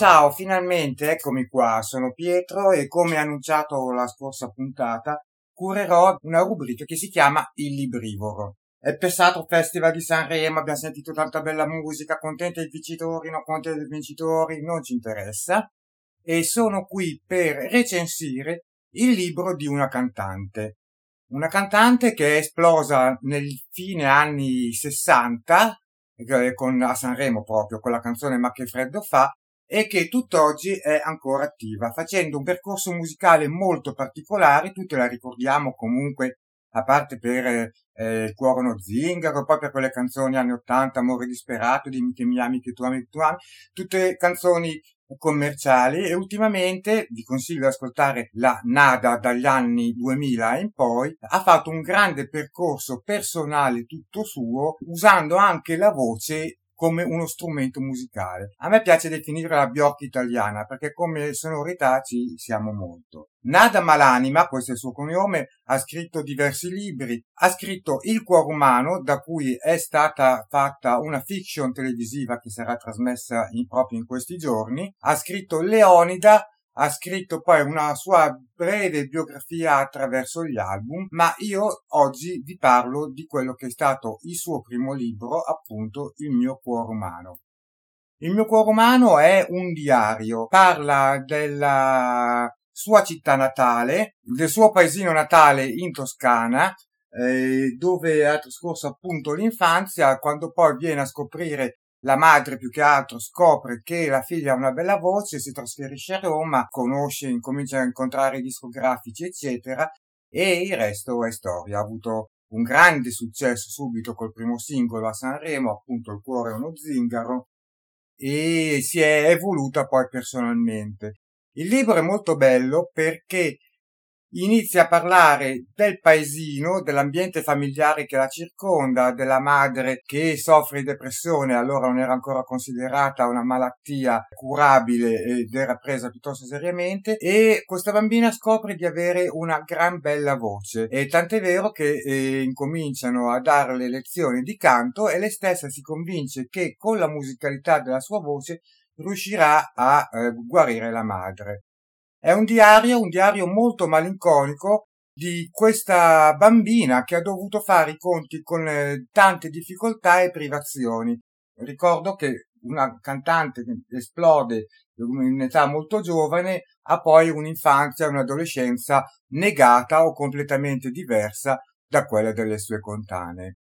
Ciao, finalmente eccomi qua, sono Pietro e come annunciato la scorsa puntata curerò una rubrica che si chiama Il Librivoro. È il Pessato Festival di Sanremo, abbiamo sentito tanta bella musica, contenti dei vincitori, non contenti dei vincitori, non ci interessa. E sono qui per recensire il libro di una cantante. Una cantante che è esplosa nel fine anni 60, eh, con, a Sanremo proprio, con la canzone Ma che freddo fa, e che tutt'oggi è ancora attiva, facendo un percorso musicale molto particolare, tutti la ricordiamo comunque, a parte per eh, il cuore uno zingaro, poi per quelle canzoni anni 80, Amore disperato, Dimmi che mi ami, che tu ami, che tu ami, tutte canzoni commerciali e ultimamente vi consiglio di ascoltare la Nada dagli anni 2000 in poi ha fatto un grande percorso personale tutto suo usando anche la voce come uno strumento musicale. A me piace definire la Bjork italiana perché come sonorità ci siamo molto. Nada Malanima, questo è il suo cognome, ha scritto diversi libri, ha scritto Il cuore umano, da cui è stata fatta una fiction televisiva che sarà trasmessa in, proprio in questi giorni, ha scritto Leonida, ha scritto poi una sua breve biografia attraverso gli album, ma io oggi vi parlo di quello che è stato il suo primo libro, appunto Il mio cuore umano. Il mio cuore umano è un diario, parla della sua città natale, del suo paesino natale in Toscana, eh, dove ha trascorso appunto l'infanzia, quando poi viene a scoprire la madre più che altro scopre che la figlia ha una bella voce, si trasferisce a Roma, conosce, incomincia a incontrare i discografici, eccetera, e il resto è storia. Ha avuto un grande successo subito col primo singolo a Sanremo, appunto Il cuore è uno zingaro, e si è evoluta poi personalmente. Il libro è molto bello perché inizia a parlare del paesino, dell'ambiente familiare che la circonda, della madre che soffre di depressione, allora non era ancora considerata una malattia curabile ed era presa piuttosto seriamente, e questa bambina scopre di avere una gran bella voce, e tant'è vero che eh, incominciano a darle lezioni di canto e lei stessa si convince che con la musicalità della sua voce riuscirà a eh, guarire la madre. È un diario, un diario molto malinconico di questa bambina che ha dovuto fare i conti con eh, tante difficoltà e privazioni. Ricordo che una cantante che esplode in età molto giovane ha poi un'infanzia e un'adolescenza negata o completamente diversa da quella delle sue contanee.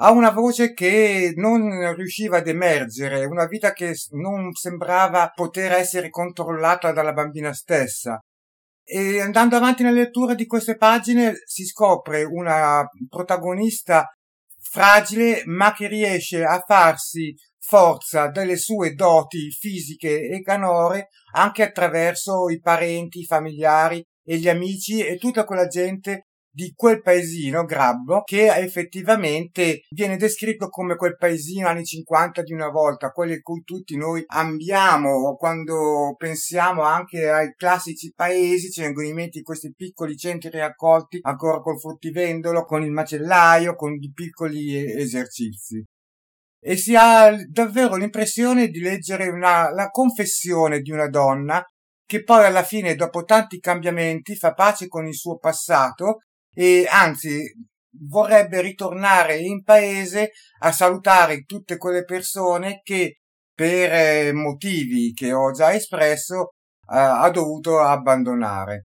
Ha una voce che non riusciva ad emergere, una vita che non sembrava poter essere controllata dalla bambina stessa. E andando avanti nella lettura di queste pagine si scopre una protagonista fragile ma che riesce a farsi forza delle sue doti fisiche e canore anche attraverso i parenti, i familiari e gli amici e tutta quella gente di quel paesino Grabbo che effettivamente viene descritto come quel paesino anni 50 di una volta, quelli in cui tutti noi ambiamo quando pensiamo anche ai classici paesi, ci vengono in mente questi piccoli centri raccolti ancora col fruttivendolo, con il macellaio, con i piccoli esercizi. E si ha davvero l'impressione di leggere una, la confessione di una donna che poi alla fine, dopo tanti cambiamenti, fa pace con il suo passato e anzi vorrebbe ritornare in paese a salutare tutte quelle persone che per eh, motivi che ho già espresso ha dovuto abbandonare.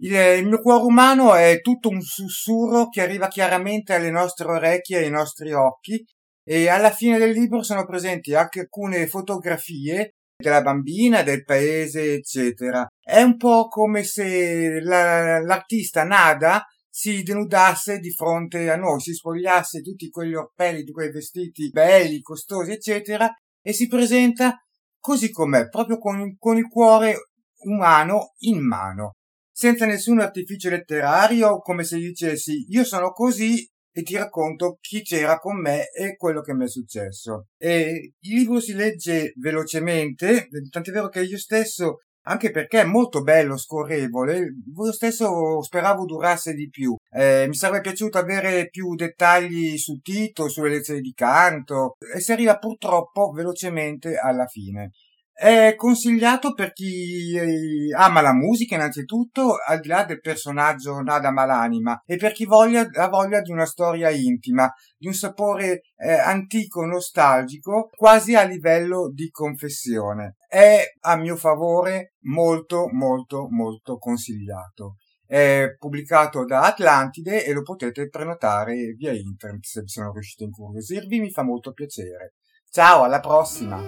Il, il, mio cuore umano è tutto un sussurro che arriva chiaramente alle nostre orecchie e ai nostri occhi e alla fine del libro sono presenti anche alcune fotografie della bambina, del paese, eccetera. È un po' come se la, l'artista Nada si denudasse di fronte a noi, si spogliasse tutti quegli orpelli di quei vestiti belli, costosi, eccetera, e si presenta così com'è, proprio con, con il cuore umano in mano, senza nessun artificio letterario, come se dicessi io sono così e ti racconto chi c'era con me e quello che mi è successo. E il libro si legge velocemente, tant'è vero che io stesso anche perché è molto bello, scorrevole. Io stesso speravo durasse di più. Eh, mi sarebbe piaciuto avere più dettagli su Tito, sulle lezioni di canto, e si arriva purtroppo velocemente alla fine. È consigliato per chi eh, ama la musica innanzitutto, al di là del personaggio Nada Malanima, e per chi voglia, ha voglia di una storia intima, di un sapore eh, antico, nostalgico, quasi a livello di confessione. È a mio favore molto, molto, molto consigliato. È pubblicato da Atlantide e lo potete prenotare via internet se sono riuscito a incuriosirvi, mi fa molto piacere. Ciao, alla prossima!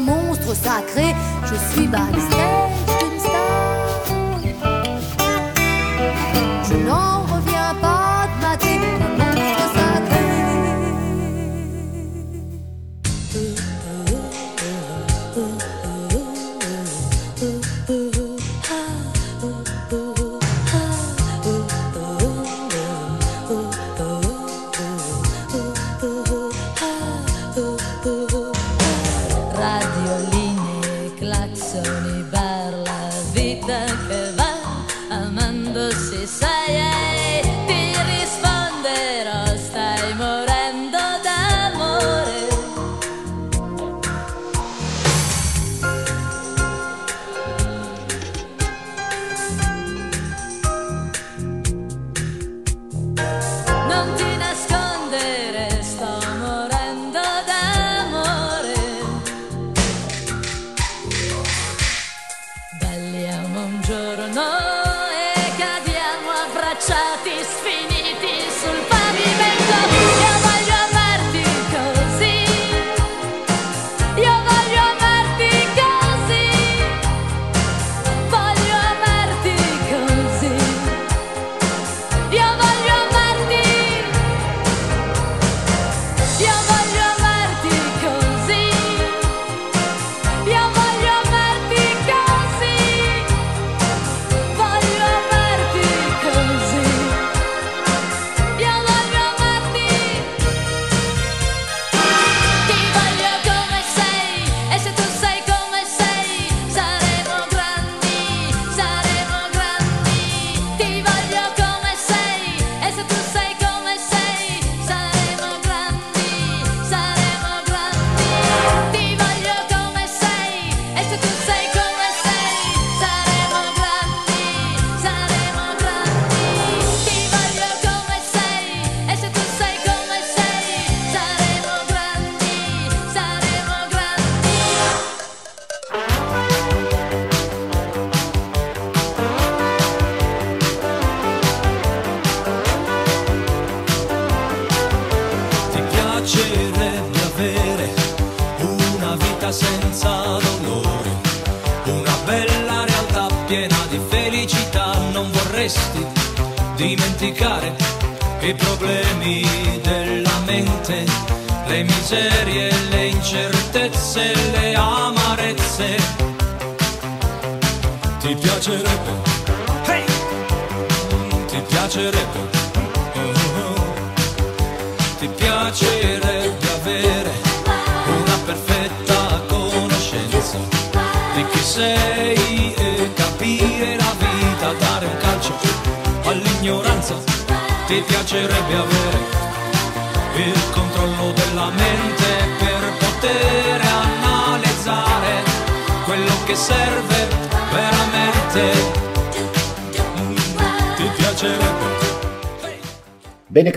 monstre sacré, je suis Baxter.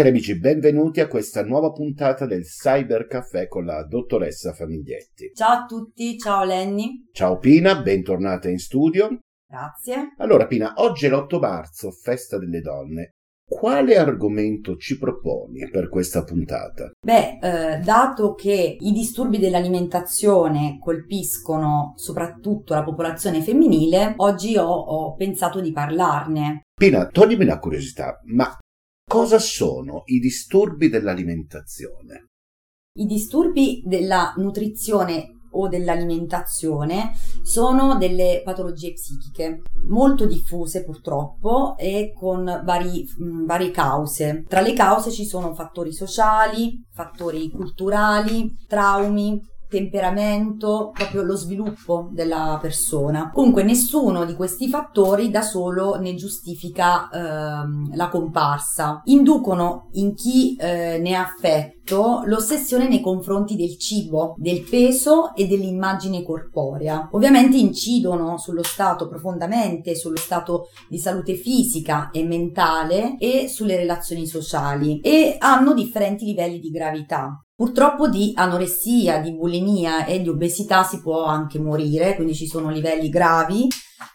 Cari amici, benvenuti a questa nuova puntata del Cyber Caffè con la dottoressa Famiglietti. Ciao a tutti, ciao Lenny. Ciao Pina, bentornata in studio. Grazie. Allora Pina, oggi è l'8 marzo, festa delle donne. Quale argomento ci proponi per questa puntata? Beh, eh, dato che i disturbi dell'alimentazione colpiscono soprattutto la popolazione femminile, oggi ho, ho pensato di parlarne. Pina, toglimi la curiosità, ma cosa sono i disturbi dell'alimentazione? I disturbi della nutrizione o dell'alimentazione sono delle patologie psichiche molto diffuse purtroppo e con vari, mh, varie cause. Tra le cause ci sono fattori sociali, fattori culturali, traumi, temperamento, proprio lo sviluppo della persona. Comunque nessuno di questi fattori da solo ne giustifica ehm, la comparsa. Inducono in chi eh, ne ha affetto l'ossessione nei confronti del cibo, del peso e dell'immagine corporea. Ovviamente incidono sullo stato profondamente, sullo stato di salute fisica e mentale e sulle relazioni sociali e hanno differenti livelli di gravità. Purtroppo di anoressia, di bulimia e di obesità si può anche morire, quindi ci sono livelli gravi,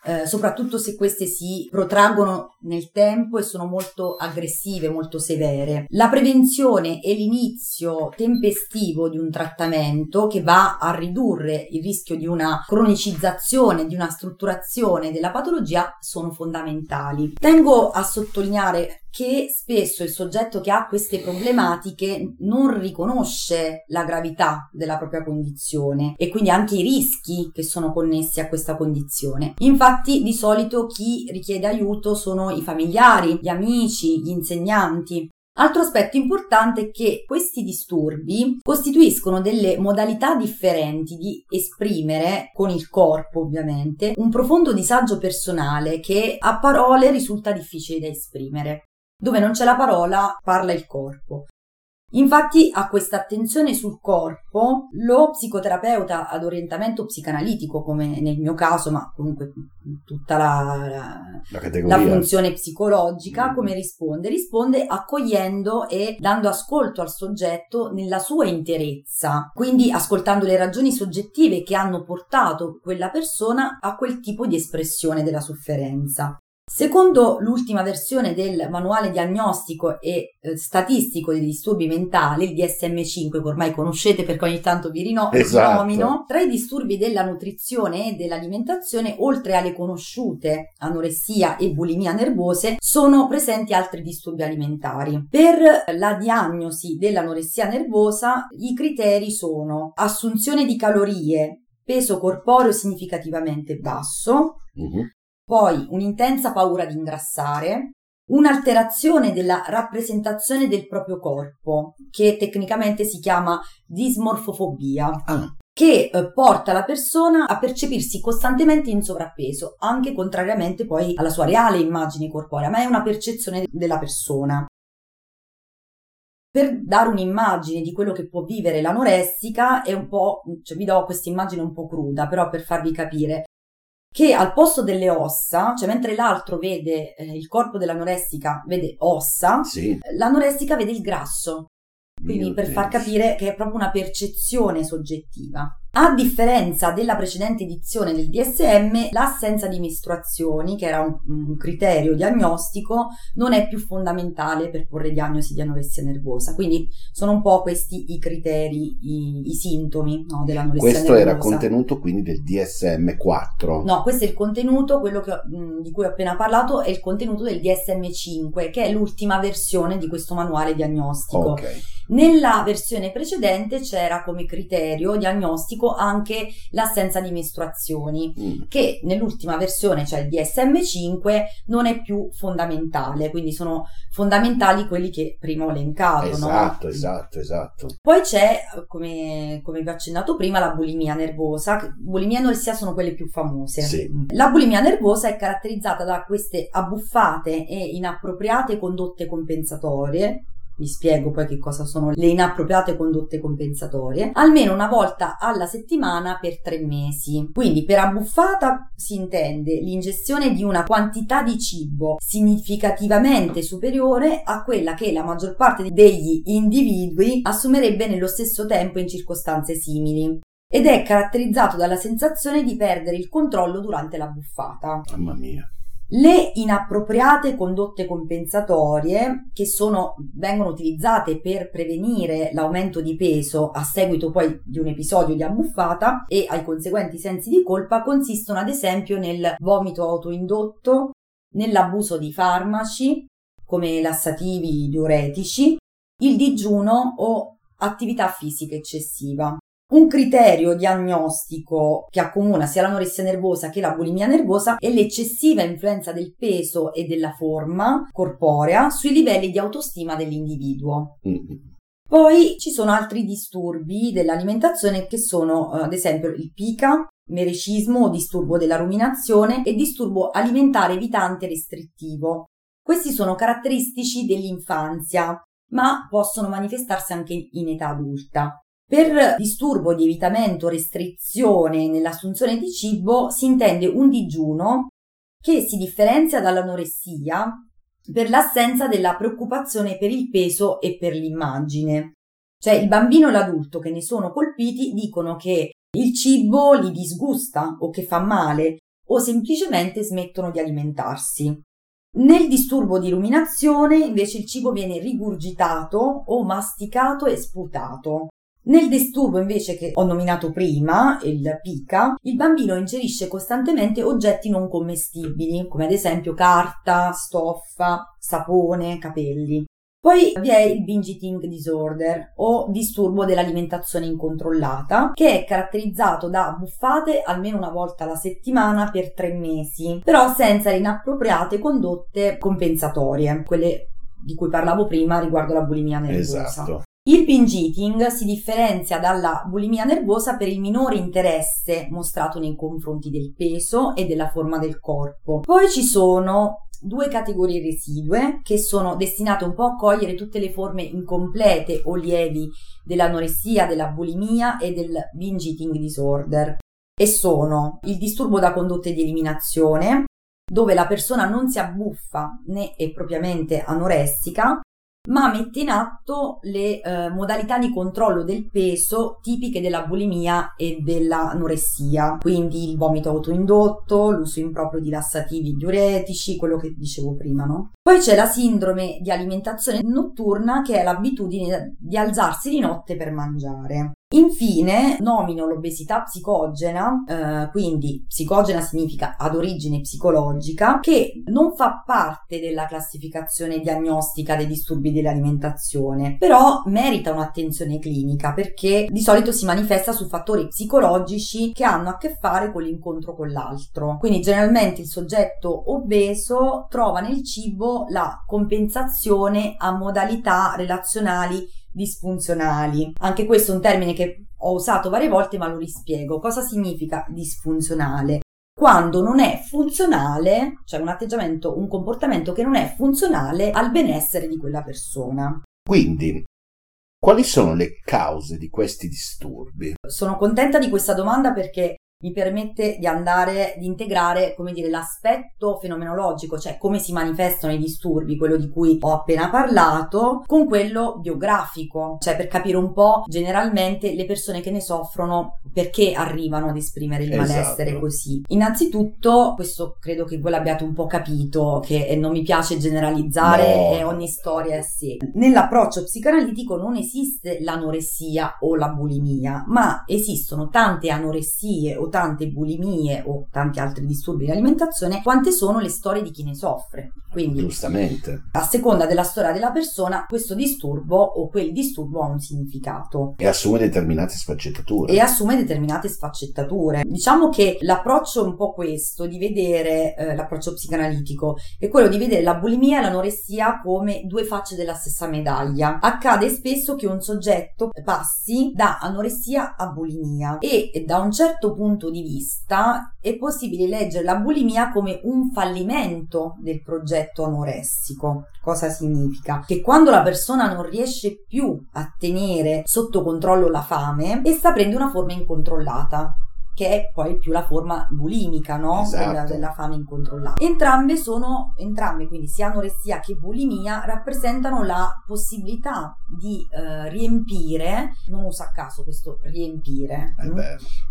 eh, soprattutto se queste si protraggono nel tempo e sono molto aggressive, molto severe. La prevenzione e l'inizio tempestivo di un trattamento che va a ridurre il rischio di una cronicizzazione, di una strutturazione della patologia sono fondamentali. Tengo a sottolineare che spesso il soggetto che ha queste problematiche non riconosce la gravità della propria condizione e quindi anche i rischi che sono connessi a questa condizione. Infatti di solito chi richiede aiuto sono i familiari, gli amici, gli insegnanti. Altro aspetto importante è che questi disturbi costituiscono delle modalità differenti di esprimere, con il corpo ovviamente, un profondo disagio personale che a parole risulta difficile da esprimere. Dove non c'è la parola, parla il corpo. Infatti a questa attenzione sul corpo lo psicoterapeuta ad orientamento psicanalitico, come nel mio caso, ma comunque tutta la, la, la, la funzione psicologica, mm. come risponde? Risponde accogliendo e dando ascolto al soggetto nella sua interezza, quindi ascoltando le ragioni soggettive che hanno portato quella persona a quel tipo di espressione della sofferenza. Secondo l'ultima versione del manuale diagnostico e eh, statistico dei disturbi mentali, il DSM5, che ormai conoscete perché ogni tanto vi rino- Esatto. rinomino, tra i disturbi della nutrizione e dell'alimentazione, oltre alle conosciute anoressia e bulimia nervose, sono presenti altri disturbi alimentari. Per la diagnosi dell'anoressia nervosa, i criteri sono assunzione di calorie, peso corporeo significativamente basso, Mhm. Poi un'intensa paura di ingrassare, un'alterazione della rappresentazione del proprio corpo, che tecnicamente si chiama dismorfofobia, che eh, porta la persona a percepirsi costantemente in sovrappeso, anche contrariamente poi alla sua reale immagine corporea, ma è una percezione della persona. Per dare un'immagine di quello che può vivere l'anoressica è un po', cioè vi do questa immagine un po' cruda, però per farvi capire che al posto delle ossa, cioè mentre l'altro vede eh, il corpo dell'anoressica, vede ossa, Sì. l'anoressica vede il grasso. Quindi Mio per Dio. far capire che è proprio una percezione soggettiva. A differenza della precedente edizione del DSM, l'assenza di mestruazioni, che era un, un, criterio diagnostico, non è più fondamentale per porre diagnosi di anoressia nervosa. Quindi sono un po' questi i criteri, i, i sintomi no, dell'anoressia questo nervosa. Questo era contenuto quindi del DSM 4. No, questo è il contenuto, quello che, mh, di cui ho appena parlato, è il contenuto del DSM 5, che è l'ultima versione di questo manuale diagnostico. Okay. Nella versione precedente c'era come criterio diagnostico anche l'assenza di mestruazioni, mm. che nell'ultima versione, cioè il DSM5, non è più fondamentale, quindi sono fondamentali quelli che prima ho elencato. Esatto, no? esatto, esatto. Poi c'è, come, come vi ho accennato prima, la bulimia nervosa. Bulimia e anoressia sono quelle più famose. Sì. La bulimia nervosa è caratterizzata da queste abbuffate e inappropriate condotte compensatorie vi spiego poi che cosa sono le inappropriate condotte compensatorie, almeno una volta alla settimana per tre mesi. Quindi per abbuffata si intende l'ingestione di una quantità di cibo significativamente superiore a quella che la maggior parte degli individui assumerebbe nello stesso tempo in circostanze simili ed è caratterizzato dalla sensazione di perdere il controllo durante la buffata. Mamma mia. Le inappropriate condotte compensatorie, che sono, vengono utilizzate per prevenire l'aumento di peso a seguito poi di un episodio di abbuffata e ai conseguenti sensi di colpa, consistono ad esempio nel vomito autoindotto, nell'abuso di farmaci come lassativi diuretici, il digiuno o attività fisica eccessiva. Un criterio diagnostico che accomuna sia l'anoressia nervosa che la bulimia nervosa è l'eccessiva influenza del peso e della forma corporea sui livelli di autostima dell'individuo. Mm-hmm. Poi ci sono altri disturbi dell'alimentazione che sono ad esempio il pica, merecismo disturbo della ruminazione e disturbo alimentare evitante restrittivo. Questi sono caratteristici dell'infanzia, ma possono manifestarsi anche in età adulta. Per disturbo di evitamento, restrizione nell'assunzione di cibo si intende un digiuno che si differenzia dall'anoressia per l'assenza della preoccupazione per il peso e per l'immagine. Cioè il bambino e l'adulto che ne sono colpiti dicono che il cibo li disgusta o che fa male o semplicemente smettono di alimentarsi. Nel disturbo di ruminazione invece il cibo viene rigurgitato o masticato e sputato. Nel disturbo invece che ho nominato prima, il pica, il bambino ingerisce costantemente oggetti non commestibili, come ad esempio carta, stoffa, sapone, capelli. Poi vi è il binge eating disorder o disturbo dell'alimentazione incontrollata, che è caratterizzato da buffate almeno una volta alla settimana per tre mesi, però senza le inappropriate condotte compensatorie, quelle di cui parlavo prima riguardo la bulimia nervosa. Esatto. Il binge eating si differenzia dalla bulimia nervosa per il minore interesse mostrato nei confronti del peso e della forma del corpo. Poi ci sono due categorie residue che sono destinate un po' a cogliere tutte le forme incomplete o lievi dell'anoressia, della bulimia e del binge eating disorder e sono il disturbo da condotte di eliminazione dove la persona non si abbuffa né è propriamente anoressica ma mette in atto le eh, modalità di controllo del peso tipiche della bulimia e dell'anoressia, quindi il vomito autoindotto, l'uso improprio di lassativi diuretici, quello che dicevo prima, no? Poi c'è la sindrome di alimentazione notturna che è l'abitudine di alzarsi di notte per mangiare. Infine nomino l'obesità psicogena, eh, quindi psicogena significa ad origine psicologica, che non fa parte della classificazione diagnostica dei disturbi dell'alimentazione, però merita un'attenzione clinica perché di solito si manifesta su fattori psicologici che hanno a che fare con l'incontro con l'altro. Quindi generalmente il soggetto obeso trova nel cibo la compensazione a modalità relazionali disfunzionali. Anche questo è un termine che ho usato varie volte, ma lo rispiego. Cosa significa disfunzionale? Quando non è funzionale, cioè un atteggiamento, un comportamento che non è funzionale al benessere di quella persona. Quindi, quali sono le cause di questi disturbi? Sono contenta di questa domanda perché mi permette di andare, di integrare, come dire, l'aspetto fenomenologico, cioè come si manifestano i disturbi, quello di cui ho appena parlato, con quello biografico, cioè per capire un po' generalmente le persone che ne soffrono perché arrivano ad esprimere il Esatto. malessere così. Innanzitutto, questo credo che voi l'abbiate un po' capito, che non mi piace generalizzare No. ogni storia è a sé. Nell'approccio psicanalitico non esiste l'anoressia o la bulimia, ma esistono tante anoressie o tante bulimie o tanti altri disturbi di alimentazione, quante sono le storie di chi ne soffre. Quindi Giustamente. a seconda della storia della persona, questo disturbo o quel disturbo ha un significato E assume determinate sfaccettature. e assume determinate sfaccettature. Diciamo che l'approccio è un po' questo, di vedere eh, l'approccio psicanalitico, è quello di vedere la bulimia e l'anoressia come due facce della stessa medaglia. Accade spesso che un soggetto passi da anoressia a bulimia e da un certo punto di vista è possibile leggere la bulimia come un fallimento del progetto anoressico. Cosa significa? Che quando la persona non riesce più a tenere sotto controllo la fame, essa prende una forma incontrollata che è poi più la forma bulimica, no? Esatto. Della, della fame incontrollata. Entrambe sono, entrambe, quindi sia anoressia che bulimia, rappresentano la possibilità di eh, riempire, non uso a caso questo riempire, Eh mm?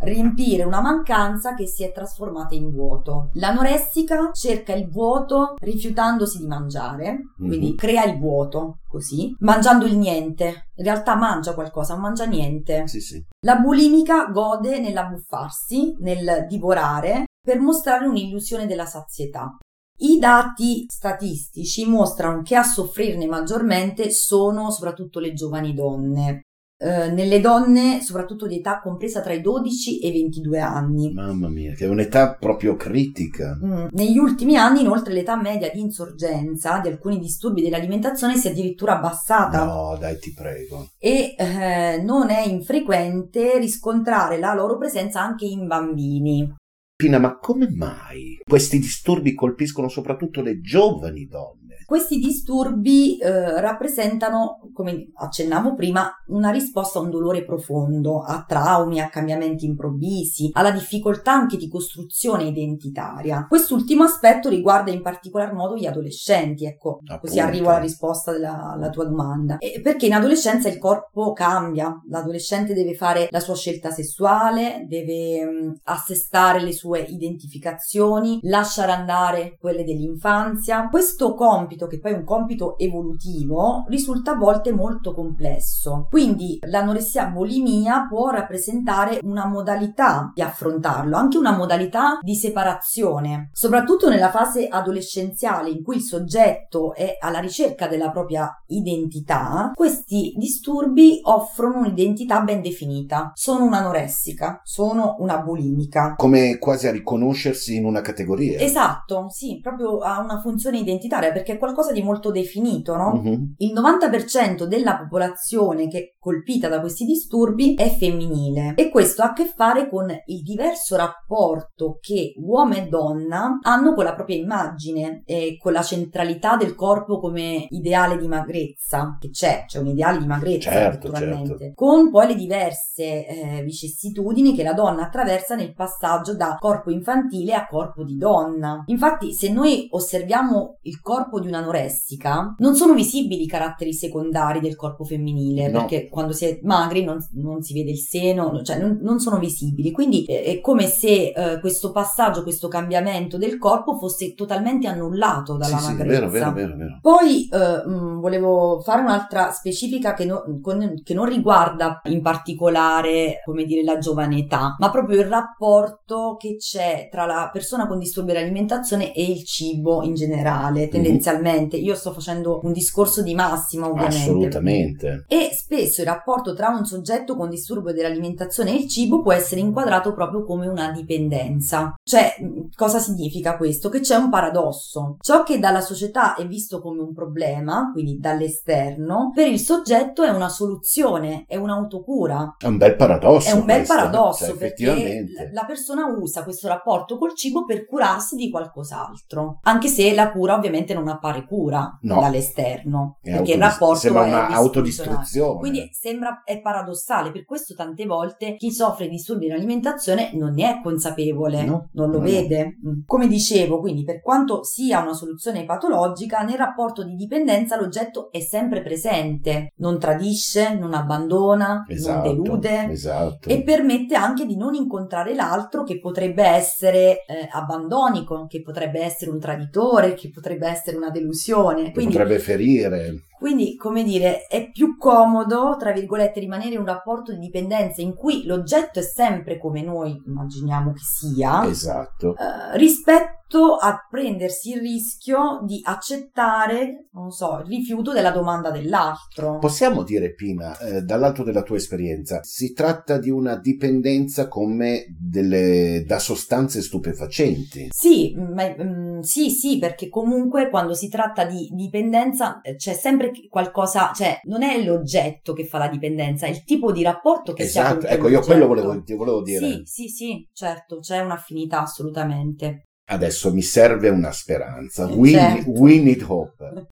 riempire una mancanza che si è trasformata in vuoto. L'anoressica cerca il vuoto rifiutandosi di mangiare, quindi Mhm. crea il vuoto così, mangiando il niente. In realtà mangia qualcosa, non mangia niente. sì, sì. La bulimica gode nell'abbuffarsi, nel divorare, per mostrare un'illusione della sazietà. I dati statistici mostrano che a soffrirne maggiormente sono soprattutto le giovani donne. Eh, nelle donne, soprattutto di età compresa tra i 12 e i 22 anni. Mamma mia, che è un'età proprio critica. Mm. Negli ultimi anni, inoltre, l'età media di insorgenza di alcuni disturbi dell'alimentazione si è addirittura abbassata No, dai, ti prego. e eh, non è infrequente riscontrare la loro presenza anche in bambini. Pina, ma come mai questi disturbi colpiscono soprattutto le giovani donne? Questi disturbi eh, rappresentano, come accennavo prima, una risposta a un dolore profondo, a traumi, a cambiamenti improvvisi, alla difficoltà anche di costruzione identitaria. Quest'ultimo aspetto riguarda in particolar modo gli adolescenti, ecco, così Appunto. arrivo alla risposta della alla tua domanda. E perché in adolescenza il corpo cambia, l'adolescente deve fare la sua scelta sessuale, deve mm, assestare le sue identificazioni, lasciare andare quelle dell'infanzia. Questo compito, che poi è un compito evolutivo, risulta a volte molto complesso. Quindi l'anoressia bulimia può rappresentare una modalità di affrontarlo, anche una modalità di separazione, soprattutto nella fase adolescenziale in cui il soggetto è alla ricerca della propria identità. Questi disturbi offrono un'identità ben definita. Sono un'anoressica, sono una bulimica. Come quasi a riconoscersi in una categoria. Esatto, sì, proprio ha una funzione identitaria perché qualcosa di molto definito, no? Mhm. Il 90% della popolazione che è colpita da questi disturbi è femminile e questo ha a che fare con il diverso rapporto che uomo e donna hanno con la propria immagine e con la centralità del corpo come ideale di magrezza, che c'è, c'è un ideale di magrezza Certo, naturalmente, certo. con poi le diverse eh, vicissitudini che la donna attraversa nel passaggio da corpo infantile a corpo di donna. Infatti, se noi osserviamo il corpo di un'anoressica, non sono visibili i caratteri secondari del corpo femminile, No. perché quando si è magri non, non si vede il seno, no- cioè non, non sono visibili. Quindi eh, è come se eh, questo passaggio, questo cambiamento del corpo fosse totalmente annullato dalla Sì, sì, magrezza. vero, vero, vero, vero. Poi eh, mh, volevo fare un'altra specifica che, no- con- che non riguarda in particolare, come dire, la giovane età, ma proprio il rapporto che c'è tra la persona con disturbi dell'alimentazione e il cibo in generale, tendenzialmente. Io sto facendo un discorso di massima, ovviamente. Assolutamente. E spesso il rapporto tra un soggetto con disturbo dell'alimentazione e il cibo può essere inquadrato proprio come una dipendenza. Cioè, mh, cosa significa questo? Che c'è un paradosso. Ciò che dalla società è visto come un problema, quindi dall'esterno, per il soggetto è una soluzione, è un'autocura. È un bel paradosso. È un bel questo, paradosso cioè, perché la persona usa questo rapporto col cibo per curarsi di qualcos'altro, anche se la cura ovviamente non appare cura No. dall'esterno, È perché il autodis- rapporto sembra è una autodistruzione. Quindi sembra è paradossale, per questo tante volte chi soffre di disturbi dell'alimentazione non ne è consapevole, No, non lo no, no. vede. Mm. Come dicevo, quindi per quanto sia una soluzione patologica, nel rapporto di dipendenza l'oggetto è sempre presente, non tradisce, non abbandona, Esatto, non delude esatto. e permette anche di non incontrare l'altro che potrebbe essere eh, abbandonico, che potrebbe essere un traditore, che potrebbe essere una delusione. Che Quindi potrebbe ferire. Quindi, come dire, è più comodo, tra virgolette, rimanere in un rapporto di dipendenza in cui l'oggetto è sempre come noi immaginiamo che sia, Esatto. eh, rispetto a prendersi il rischio di accettare, non so, il rifiuto della domanda dell'altro. Possiamo dire, Pina, eh, dall'alto della tua esperienza, si tratta di una dipendenza come delle, da sostanze stupefacenti. Sì, ma- mm, sì, sì, perché comunque quando si tratta di dipendenza eh, c'è sempre qualcosa, cioè non è l'oggetto che fa la dipendenza, è il tipo di rapporto che si ha con Esatto, ecco, io quello volevo, volevo dire. Sì, sì, sì, certo, c'è un'affinità assolutamente. Adesso mi serve una speranza. Eh, We, certo. we need hope.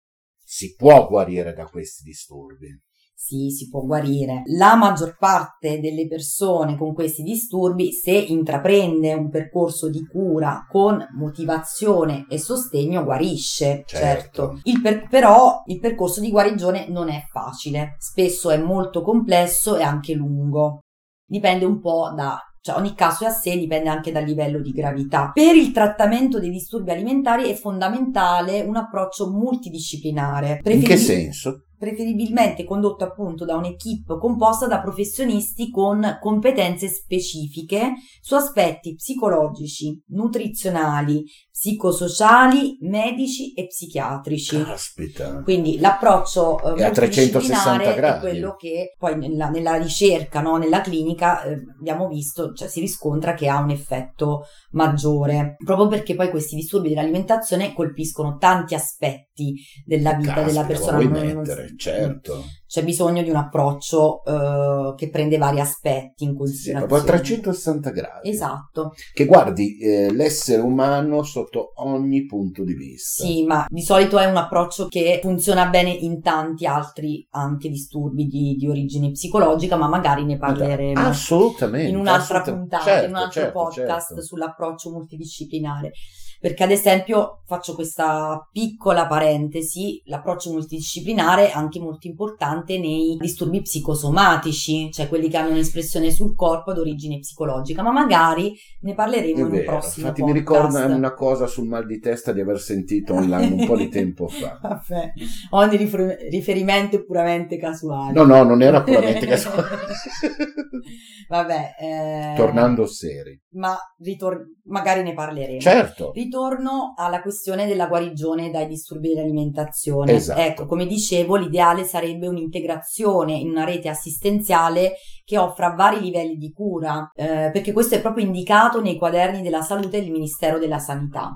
Si può guarire da questi disturbi. Sì, si può guarire. La maggior parte delle persone con questi disturbi, se intraprende un percorso di cura con motivazione e sostegno, guarisce. Certo. Il per- però il percorso di guarigione non è facile, spesso è molto complesso e anche lungo. Dipende un po' da cioè ogni caso è a sé, dipende anche dal livello di gravità. Per il trattamento dei disturbi alimentari è fondamentale un approccio multidisciplinare. In che senso? Preferibilmente condotto appunto da un'equipe composta da professionisti con competenze specifiche su aspetti psicologici, nutrizionali, psicosociali, medici e psichiatrici. Caspita. Quindi l'approccio eh, È a 360 multidisciplinare gradi. è quello che poi nella, nella ricerca, no, nella clinica eh, abbiamo visto, cioè si riscontra che ha un effetto maggiore, proprio perché poi questi disturbi dell'alimentazione colpiscono tanti aspetti della vita della Caspita, persona. vuoi non- non- mettere, certo. C'è bisogno di un approccio eh, che prende vari aspetti in Sì, considerazione. proprio a 360 gradi. Esatto. Che guardi eh, l'essere umano sotto ogni punto di vista. Sì, ma di solito è un approccio che funziona bene in tanti altri anche disturbi di, di origine psicologica, ma magari ne parleremo Assolutamente. in un'altra assolutamente. puntata, Certo, in un altro certo, podcast certo. sull'approccio multidisciplinare. Perché ad esempio faccio questa piccola parentesi, l'approccio multidisciplinare è anche molto importante nei disturbi psicosomatici, cioè quelli che hanno un'espressione sul corpo ad origine psicologica, ma magari ne parleremo È in un vero, prossimo infatti mi podcast. ricorda una cosa sul mal di testa di aver sentito online un po' di tempo fa. Vabbè, ogni rifer- riferimento è puramente casuale. No, no, non era puramente casuale. Vabbè, eh, Tornando seri. Ma ritor- magari ne parleremo. Certo. Ritorno alla questione della guarigione dai disturbi dell'alimentazione. Esatto. Ecco, come dicevo, l'ideale sarebbe un'integrazione in una rete assistenziale che offra vari livelli di cura, eh, perché questo è proprio indicato nei quaderni della salute del Ministero della Sanità.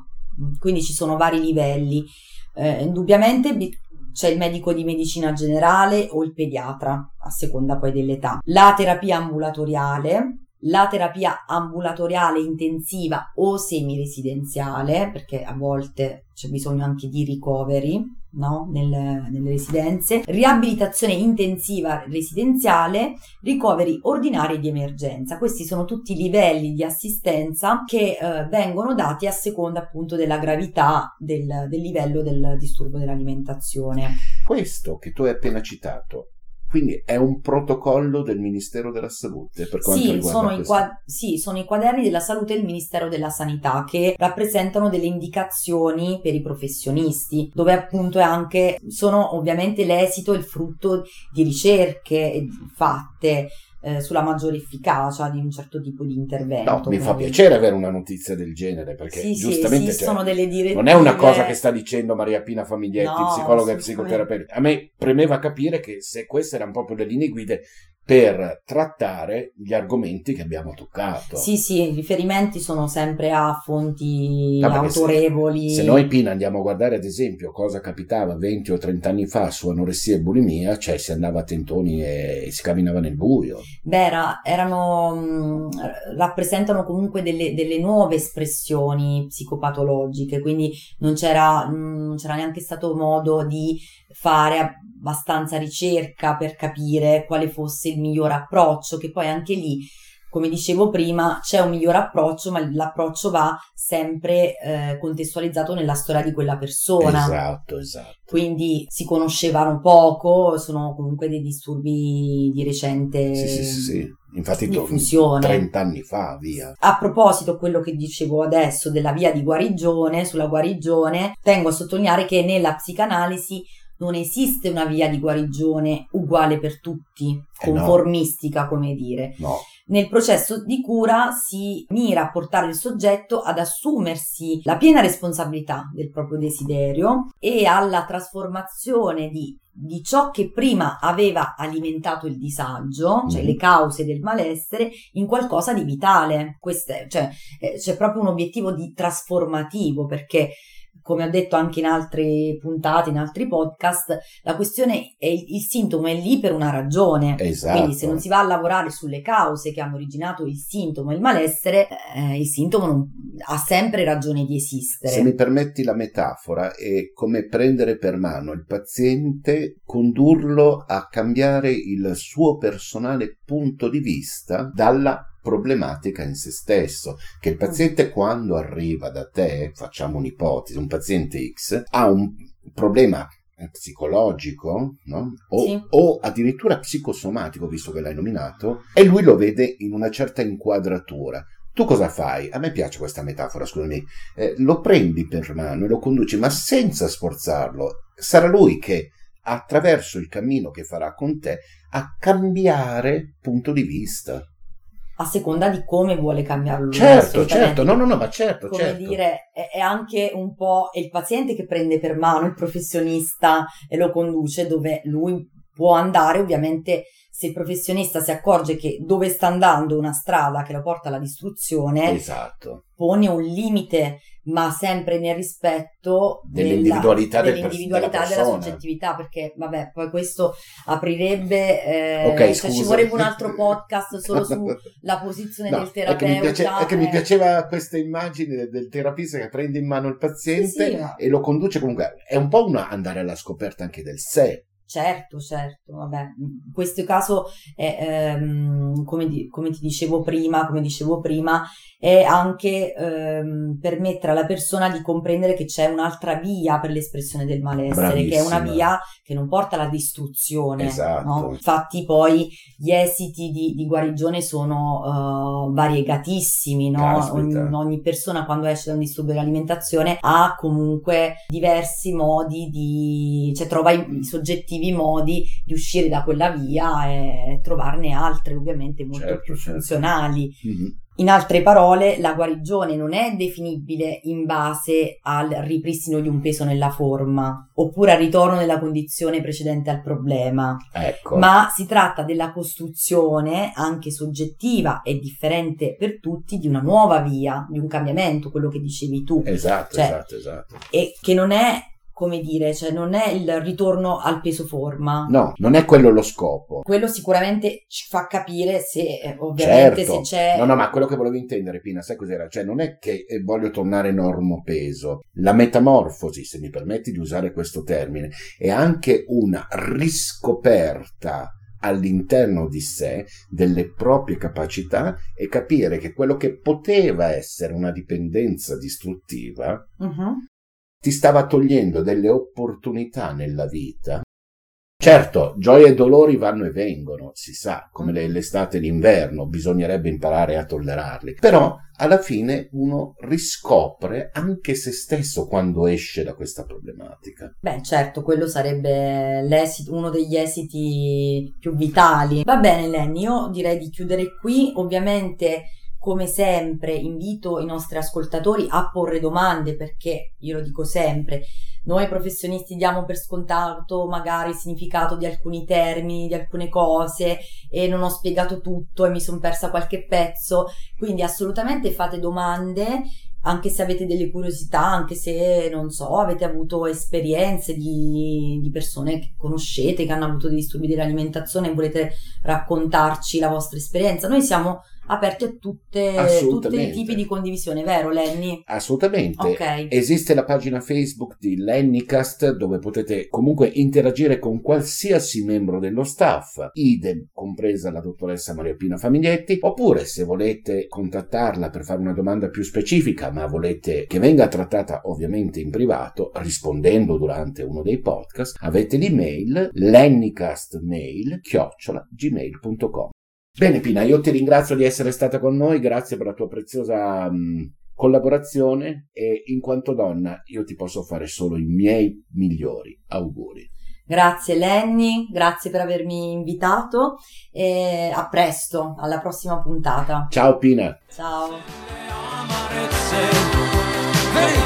Quindi ci sono vari livelli. Eh, indubbiamente bi- c'è il medico di medicina generale o il pediatra, a seconda poi dell'età. La terapia ambulatoriale, la terapia ambulatoriale intensiva o semiresidenziale, perché a volte c'è bisogno anche di ricoveri no? Nel- nelle residenze, riabilitazione intensiva residenziale, ricoveri ordinari di emergenza. Questi sono tutti livelli di assistenza che eh, vengono dati a seconda appunto della gravità del, del livello del disturbo dell'alimentazione. Questo che tu hai appena citato, quindi è un protocollo del Ministero della Salute per quanto Sì riguarda sono, i questo. qua- sì, sono i quaderni della salute del Ministero della Sanità che rappresentano delle indicazioni per i professionisti, dove appunto è anche, sono ovviamente l'esito e il frutto di ricerche fatte eh, sulla maggiore efficacia di un certo tipo di intervento. No, mi fa piacere avere una notizia del genere perché Sì, sì, giustamente esistono cioè, delle direttive. non è una cosa che sta dicendo Maria Pina Famiglietti, No, psicologa e psicoterapeuta. A me premeva capire che se queste erano proprio le linee guide per trattare gli argomenti che abbiamo toccato. Sì, sì, i riferimenti sono sempre a fonti No, perché se- autorevoli. Se, noi Pina andiamo a guardare ad esempio cosa capitava 20 o 30 anni fa su anoressia e bulimia, cioè si andava a tentoni e si camminava nel buio. Beh, era- erano, rappresentano comunque delle, delle nuove espressioni psicopatologiche, quindi non c'era, non c'era neanche stato modo di fare abbastanza ricerca per capire quale fosse il miglior approccio, che poi anche lì, come dicevo prima, c'è un miglior approccio, ma l'approccio va sempre eh, contestualizzato nella storia di quella persona. Esatto, esatto. Quindi si conoscevano poco, sono comunque dei disturbi di recente Sì, sì, sì, sì. Infatti to- diffusione. 30 anni fa, via. A proposito, quello che dicevo adesso della via di guarigione, sulla guarigione, tengo a sottolineare che nella psicanalisi non esiste una via di guarigione uguale per tutti, Eh conformistica, come dire. No. Nel processo di cura si mira a portare il soggetto ad assumersi la piena responsabilità del proprio desiderio e alla trasformazione di, di ciò che prima aveva alimentato il disagio, cioè Mhm. le cause del malessere, in qualcosa di vitale. Questo è- cioè, eh, c'è proprio un obiettivo di trasformativo perché come ho detto anche in altre puntate, in altri podcast, la questione è il, il sintomo è lì per una ragione. Esatto. Quindi se non si va a lavorare sulle cause che hanno originato il sintomo e il malessere, eh, il sintomo non- ha sempre ragione di esistere. Se mi permetti la metafora, è come prendere per mano il paziente, condurlo a cambiare il suo personale punto di vista dalla problematica in se stesso, che il paziente quando arriva da te, facciamo un'ipotesi, un paziente X, ha un problema eh, psicologico no? o, Sì. o addirittura psicosomatico, visto che l'hai nominato, e lui lo vede in una certa inquadratura. Tu cosa fai? A me piace questa metafora, scusami. Eh, lo prendi per mano e lo conduci, ma senza sforzarlo. Sarà lui che, attraverso il cammino che farà con te, a cambiare punto di vista. A seconda di come vuole cambiarlo. lui, Certo, certo, no, no, no, ma certo, Come certo. dire, è, è anche un po' il paziente che prende per mano il professionista e lo conduce dove lui può andare, ovviamente se il professionista si accorge che dove sta andando una strada che lo porta alla distruzione, Esatto. pone un limite, ma sempre nel rispetto della- Dell'individualità del pers- dell'individualità della della soggettività, perché vabbè, poi questo aprirebbe, eh, Ok, cioè, ci vorrebbe un altro podcast solo sulla posizione No, del è che, mi terapeuta. piace- è che mi eh. piaceva questa immagine del, del terapista che prende in mano il paziente Sì, sì, e lo conduce comunque. È un po' una andare alla scoperta anche del sé. Certo, certo, vabbè, in questo caso è, ehm, come, di- come ti dicevo prima, come dicevo prima, è anche ehm, permettere alla persona di comprendere che c'è un'altra via per l'espressione del malessere, che è una Bravissima. via che non porta alla distruzione. Esatto. no? Infatti poi gli esiti di, di guarigione sono eh, variegatissimi, no? Ogni, ogni persona quando esce da un disturbo dell'alimentazione ha comunque diversi modi di, cioè trova i, i soggettivi modi di uscire da quella via e trovarne altre ovviamente molto Certo, più certo. funzionali. Mhm. In altre parole, la guarigione non è definibile in base al ripristino di un peso nella forma oppure al ritorno nella condizione precedente al problema, Ecco. ma si tratta della costruzione anche soggettiva e differente per tutti di una nuova via, di un cambiamento, quello che dicevi tu. Esatto, Cioè, esatto, esatto. E che non è, come dire, cioè non è il ritorno al peso forma. No, non è quello lo scopo. Quello sicuramente ci fa capire se, eh, ovviamente, Certo. se c'è... No, no, ma quello che volevo intendere, Pina, sai cos'era? Cioè, non è che eh, voglio tornare normo peso. La metamorfosi, se mi permetti di usare questo termine, è anche una riscoperta all'interno di sé delle proprie capacità e capire che quello che poteva essere una dipendenza distruttiva Mhm. Ti stava togliendo delle opportunità nella vita. Certo, gioie e dolori vanno e vengono, si sa, come le- l'estate e l'inverno, bisognerebbe imparare a tollerarli. Però alla fine uno riscopre anche se stesso quando esce da questa problematica. Beh, certo, quello sarebbe l'esito- uno degli esiti più vitali. Va bene, Lenny, io direi di chiudere qui. Ovviamente come sempre invito i nostri ascoltatori a porre domande perché io lo dico sempre, noi professionisti diamo per scontato magari il significato di alcuni termini, di alcune cose e non ho spiegato tutto e mi sono persa qualche pezzo, quindi assolutamente fate domande anche se avete delle curiosità, anche se non so, avete avuto esperienze di, di, persone che conoscete che hanno avuto dei disturbi dell'alimentazione e volete raccontarci la vostra esperienza. Noi siamo aperti a tutte, tutti i tipi di condivisione, vero Lenny? Assolutamente. Ok. Esiste la pagina Facebook di Lennycast dove potete comunque interagire con qualsiasi membro dello staff, idem compresa la dottoressa Maria Pina Famiglietti, oppure se volete contattarla per fare una domanda più specifica, ma volete che venga trattata ovviamente in privato, rispondendo durante uno dei podcast, avete l'email lennycastmail-gmail.com. Bene Pina, io ti ringrazio di essere stata con noi, grazie per la tua preziosa mh, collaborazione e in quanto donna io ti posso fare solo i miei migliori auguri. Grazie Lenny, grazie per avermi invitato e a presto, alla prossima puntata. Ciao Pina. Ciao. Hey,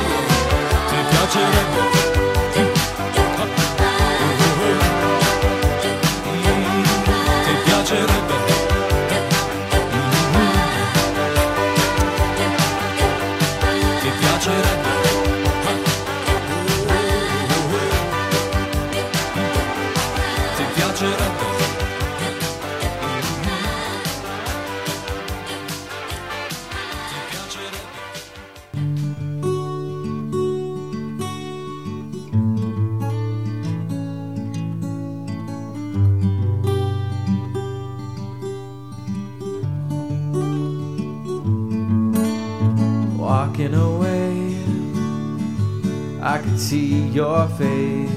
Could see your face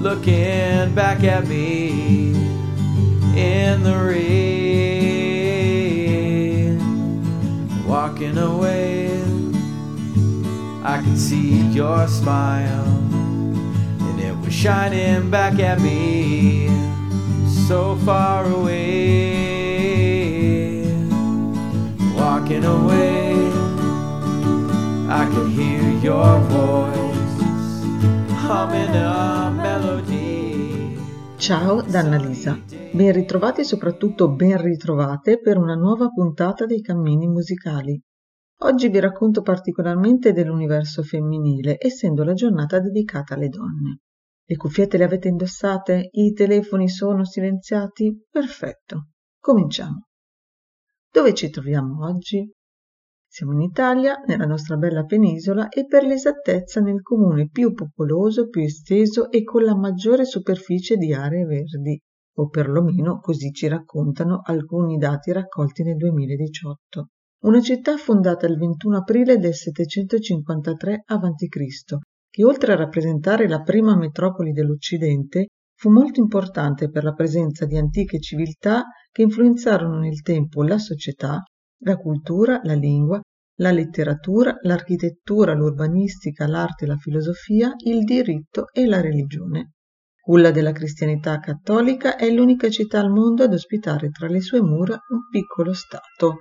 looking back at me in the rain. Walking away, I can see your smile, and it was shining back at me so far away walking away. I could hear your voice humming a melody. Ciao da Annalisa, ben ritrovati e soprattutto ben ritrovate per una nuova puntata dei Cammini Musicali. Oggi vi racconto particolarmente dell'universo femminile, essendo la giornata dedicata alle donne. Le cuffiette le avete indossate? I telefoni sono silenziati? Perfetto. Cominciamo. Dove ci troviamo oggi? Siamo in Italia, nella nostra bella penisola e per l'esattezza nel comune più popoloso, più esteso e con la maggiore superficie di aree verdi, o perlomeno così ci raccontano alcuni dati raccolti nel 2018. Una città fondata il 21 aprile del 753 a.C., che oltre a rappresentare la prima metropoli dell'Occidente, fu molto importante per la presenza di antiche civiltà che influenzarono nel tempo la società, la cultura, la lingua, la letteratura, l'architettura, l'urbanistica, l'arte, la filosofia, il diritto e la religione. Culla della cristianità cattolica è l'unica città al mondo ad ospitare tra le sue mura un piccolo stato.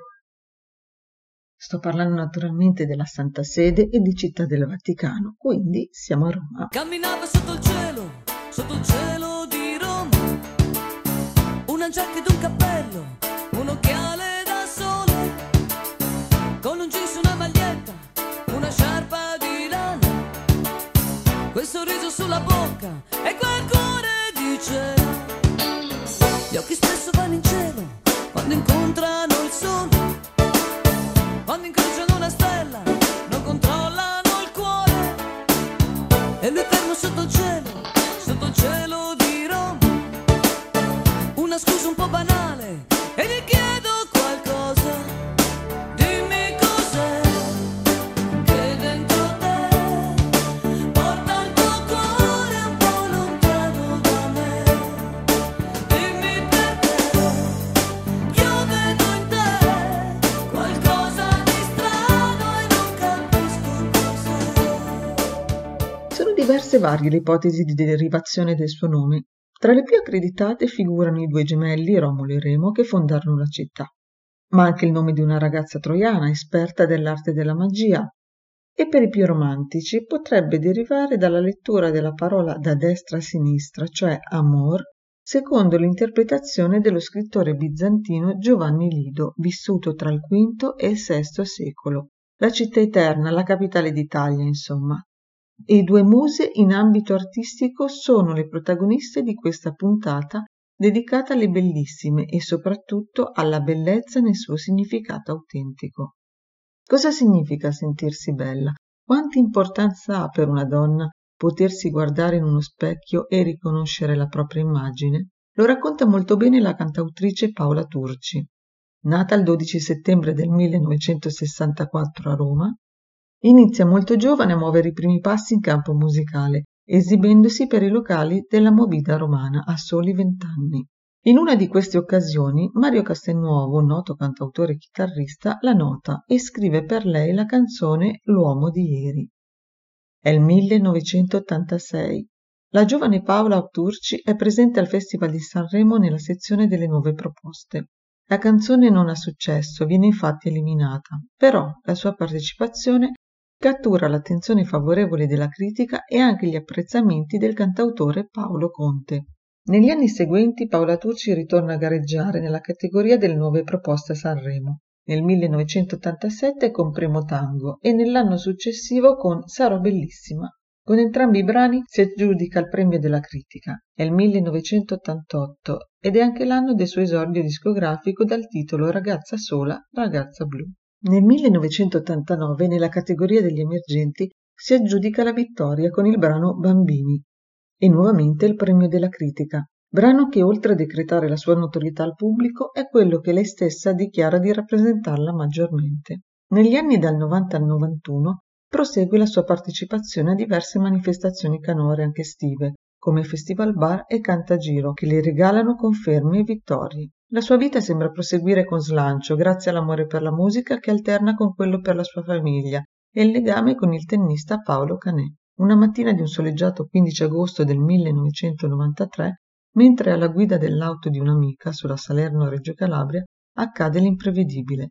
Sto parlando naturalmente della Santa Sede e di Città del Vaticano, quindi siamo a Roma. Camminava sotto il cielo, sotto il cielo di Roma. Una giacca ed un cappello, Sulla bocca e quel cuore di cielo. Gli occhi spesso vanno in cielo quando incontrano il sole. Quando incrociano diverse varie le ipotesi di derivazione del suo nome. Tra le più accreditate figurano i due gemelli Romolo e Remo che fondarono la città. ma anche il nome di una ragazza troiana esperta dell'arte della magia. E per i più romantici potrebbe derivare dalla lettura della parola da destra a sinistra, cioè amor, secondo l'interpretazione dello scrittore bizantino Giovanni Lido, vissuto tra il V e il VI secolo. La città eterna, la capitale d'Italia, insomma. E due muse in ambito artistico sono le protagoniste di questa puntata dedicata alle bellissime e soprattutto alla bellezza nel suo significato autentico. Cosa significa sentirsi bella? Quanta importanza ha per una donna potersi guardare in uno specchio e riconoscere la propria immagine? Lo racconta molto bene la cantautrice Paola Turci. Nata il 12 settembre del 1964 a Roma, inizia molto giovane a muovere i primi passi in campo musicale esibendosi per i locali della Movida Romana a soli vent'anni. In una di queste occasioni Mario Castelnuovo, noto cantautore e chitarrista, la nota e scrive per lei la canzone L'uomo di ieri. È il 1986. La giovane Paola Turci è presente al Festival di Sanremo nella sezione delle nuove proposte. La canzone non ha successo, viene infatti eliminata, però la sua partecipazione cattura l'attenzione favorevole della critica e anche gli apprezzamenti del cantautore Paolo Conte. Negli anni seguenti Paola Tucci ritorna a gareggiare nella categoria delle nuove proposte a Sanremo, nel 1987 con Primo Tango e nell'anno successivo con Sarò bellissima. Con entrambi i brani si aggiudica il premio della critica. È il 1988 ed è anche l'anno del suo esordio discografico dal titolo Ragazza sola, ragazza blu. Nel 1989 nella categoria degli emergenti si aggiudica la vittoria con il brano Bambini e nuovamente il premio della critica, brano che oltre a decretare la sua notorietà al pubblico è quello che lei stessa dichiara di rappresentarla maggiormente. Negli anni dal 90 al 91 prosegue la sua partecipazione a diverse manifestazioni canore anche estive, come Festival Bar e Cantagiro, che le regalano conferme e vittorie. La sua vita sembra proseguire con slancio grazie all'amore per la musica che alterna con quello per la sua famiglia e il legame con il tennista Paolo Canè. Una mattina di un soleggiato 15 agosto del 1993, mentre alla guida dell'auto di un'amica sulla Salerno-Reggio Calabria, accade l'imprevedibile.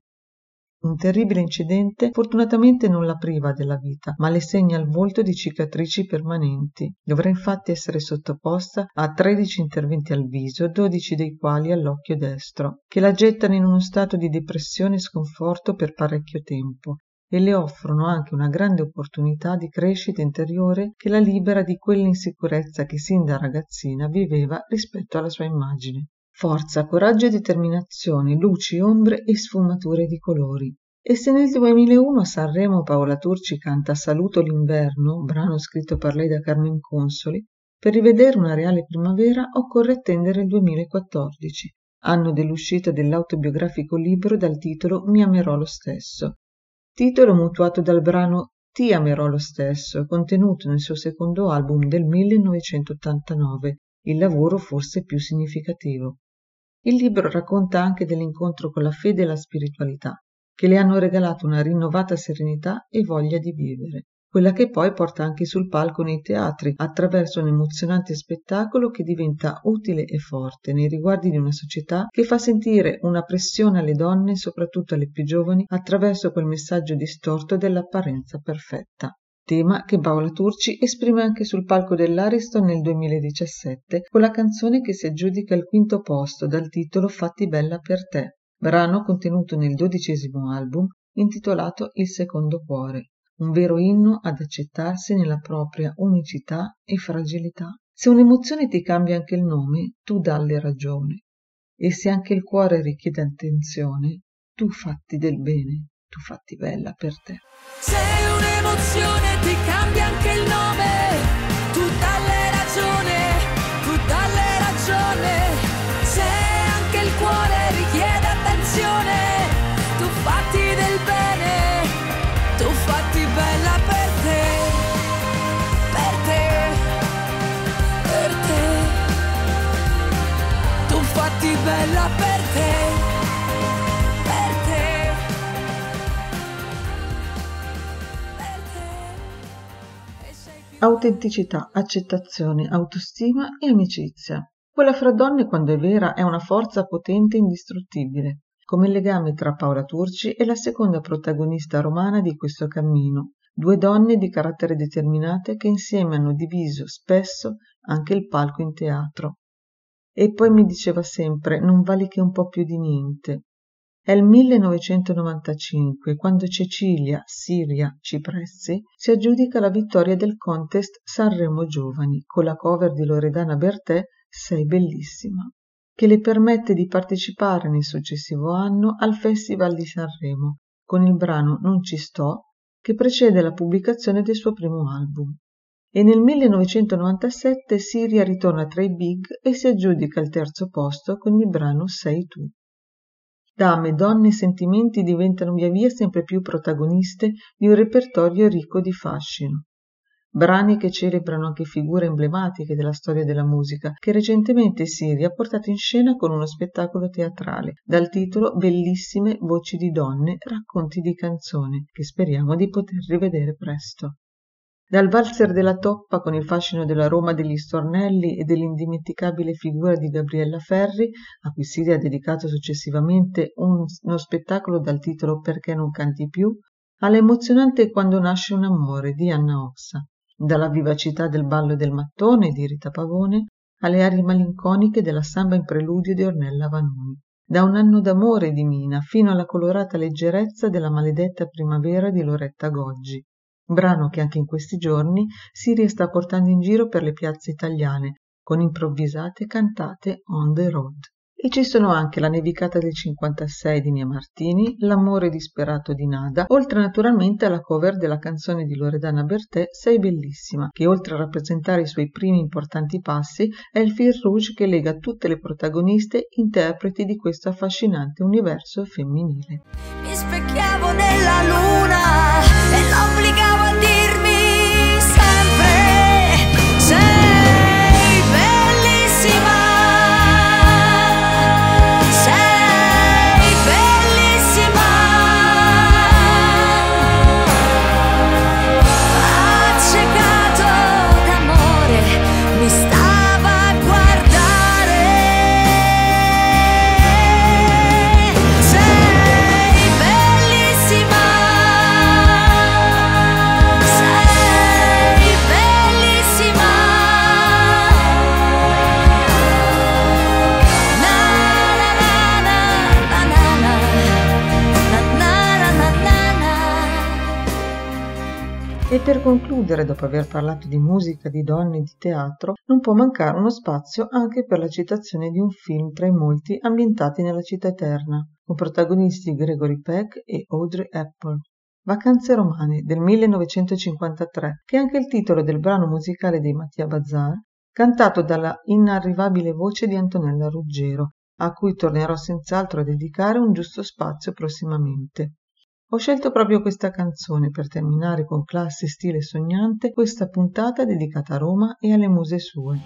Un terribile incidente fortunatamente non la priva della vita, ma le segna il volto di cicatrici permanenti. Dovrà infatti essere sottoposta a 13 interventi al viso, 12 dei quali all'occhio destro, che la gettano in uno stato di depressione e sconforto per parecchio tempo e le offrono anche una grande opportunità di crescita interiore che la libera di quell'insicurezza che sin da ragazzina viveva rispetto alla sua immagine. Forza, coraggio e determinazione, luci, ombre e sfumature di colori. E se nel 2001 a Sanremo Paola Turci canta Saluto l'inverno, brano scritto per lei da Carmen Consoli, per rivedere una reale primavera occorre attendere il 2014, anno dell'uscita dell'autobiografico libro dal titolo Mi amerò lo stesso, titolo mutuato dal brano Ti amerò lo stesso, contenuto nel suo secondo album del 1989, il lavoro forse più significativo. Il libro racconta anche dell'incontro con la fede e la spiritualità, che le hanno regalato una rinnovata serenità e voglia di vivere, quella che poi porta anche sul palco nei teatri attraverso un emozionante spettacolo che diventa utile e forte nei riguardi di una società che fa sentire una pressione alle donne, soprattutto alle più giovani, attraverso quel messaggio distorto dell'apparenza perfetta tema che Paola Turci esprime anche sul palco dell'Ariston nel 2017 con la canzone che si aggiudica il quinto posto dal titolo Fatti bella per te, brano contenuto nel dodicesimo album intitolato Il secondo cuore, un vero inno ad accettarsi nella propria unicità e fragilità. Se un'emozione ti cambia anche il nome, tu dalle ragione. E se anche il cuore richiede attenzione, tu fatti del bene, tu fatti bella per te. Sei un'emozione, ti cambia anche il nome. Tu dalle ragione, tu dalle ragione. Se anche il cuore richiede attenzione, tu fatti del bene, tu fatti bella per te. Per te, per te. Tu fatti bella per te. Autenticità, accettazione, autostima e amicizia. Quella fra donne quando è vera è una forza potente e indistruttibile. come il legame tra Paola Turci e la seconda protagonista romana di questo cammino, due donne di carattere determinate che insieme hanno diviso spesso anche il palco in teatro. E poi mi diceva sempre non vali che un po' più di niente. È il 1995 quando Cecilia Siria Cipressi si aggiudica la vittoria del contest Sanremo Giovani con la cover di Loredana Bertè Sei bellissima che le permette di partecipare nel successivo anno al Festival di Sanremo con il brano Non ci sto che precede la pubblicazione del suo primo album. E nel 1997 Siria ritorna tra i big e si aggiudica il terzo posto con il brano Sei tu. Dame, donne e sentimenti diventano via via sempre più protagoniste di un repertorio ricco di fascino brani che celebrano anche figure emblematiche della storia della musica, che recentemente Siri ha portato in scena con uno spettacolo teatrale dal titolo Bellissime voci di donne, racconti di canzone, che speriamo di poter rivedere presto. Dal valzer della toppa con il fascino della Roma degli stornelli e dell'indimenticabile figura di Gabriella Ferri, a cui Siri ha dedicato successivamente un, uno spettacolo dal titolo Perché non canti più, all'emozionante Quando nasce un amore di Anna Oxa dalla vivacità del ballo del mattone di Rita Pavone alle arie malinconiche della samba in preludio di Ornella Vanoni, da un anno d'amore di Mina fino alla colorata leggerezza della maledetta primavera di Loretta Goggi, brano che anche in questi giorni Siria sta portando in giro per le piazze italiane, con improvvisate cantate on the road. E ci sono anche La nevicata del 56 di Nia Martini, L'amore disperato di Nada, oltre naturalmente alla cover della canzone di Loredana Bertè Sei bellissima, che oltre a rappresentare i suoi primi importanti passi è il fil rouge che lega tutte le protagoniste interpreti di questo affascinante universo femminile. Mi specchiavo nella luna per concludere, dopo aver parlato di musica, di donne e di teatro, non può mancare uno spazio anche per la citazione di un film tra i molti ambientati nella città eterna, con protagonisti Gregory Peck e Audrey Hepburn. Vacanze romane del 1953, che è anche il titolo del brano musicale di Mattia Bazzar, cantato dalla inarrivabile voce di Antonella Ruggero, a cui tornerò senz'altro a dedicare un giusto spazio prossimamente. Ho scelto proprio questa canzone per terminare con classe e stile sognante questa puntata dedicata a Roma e alle muse sue.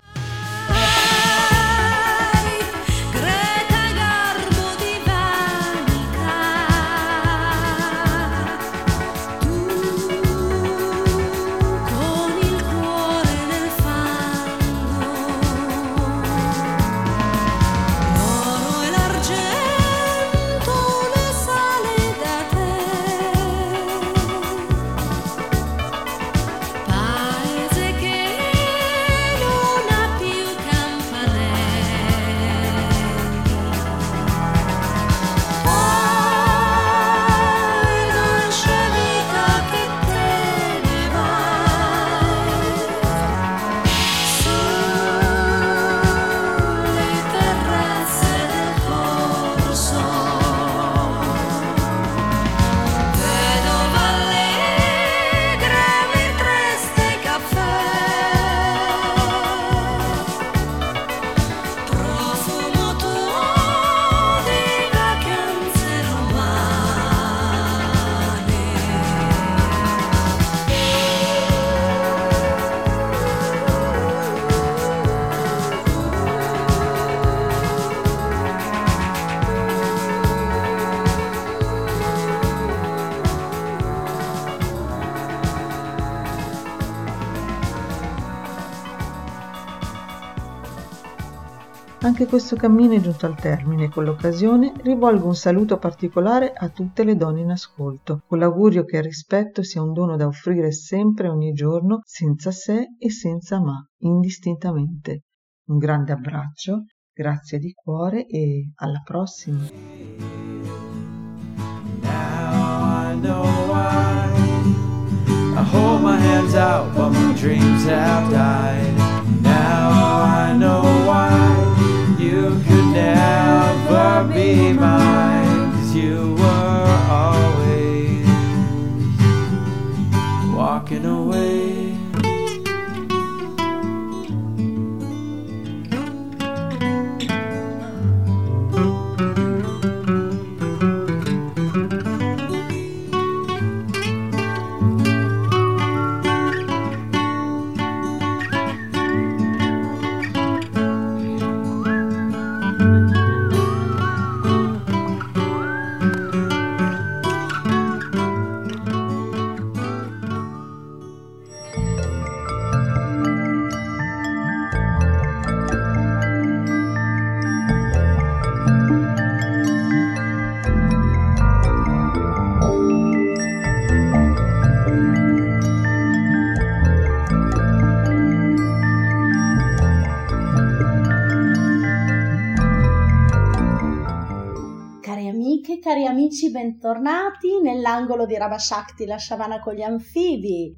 Anche questo cammino è giunto al termine con l'occasione rivolgo un saluto particolare a tutte le donne in ascolto, con l'augurio che il rispetto sia un dono da offrire sempre e ogni giorno, senza se e senza ma, indistintamente. Un grande abbraccio, grazie di cuore e alla prossima. I hold my hands out, but my dreams have died. Now I know be mine Cause you were always walking away amici, bentornati nell'angolo di Rabashakti, la sciamana con gli anfibi.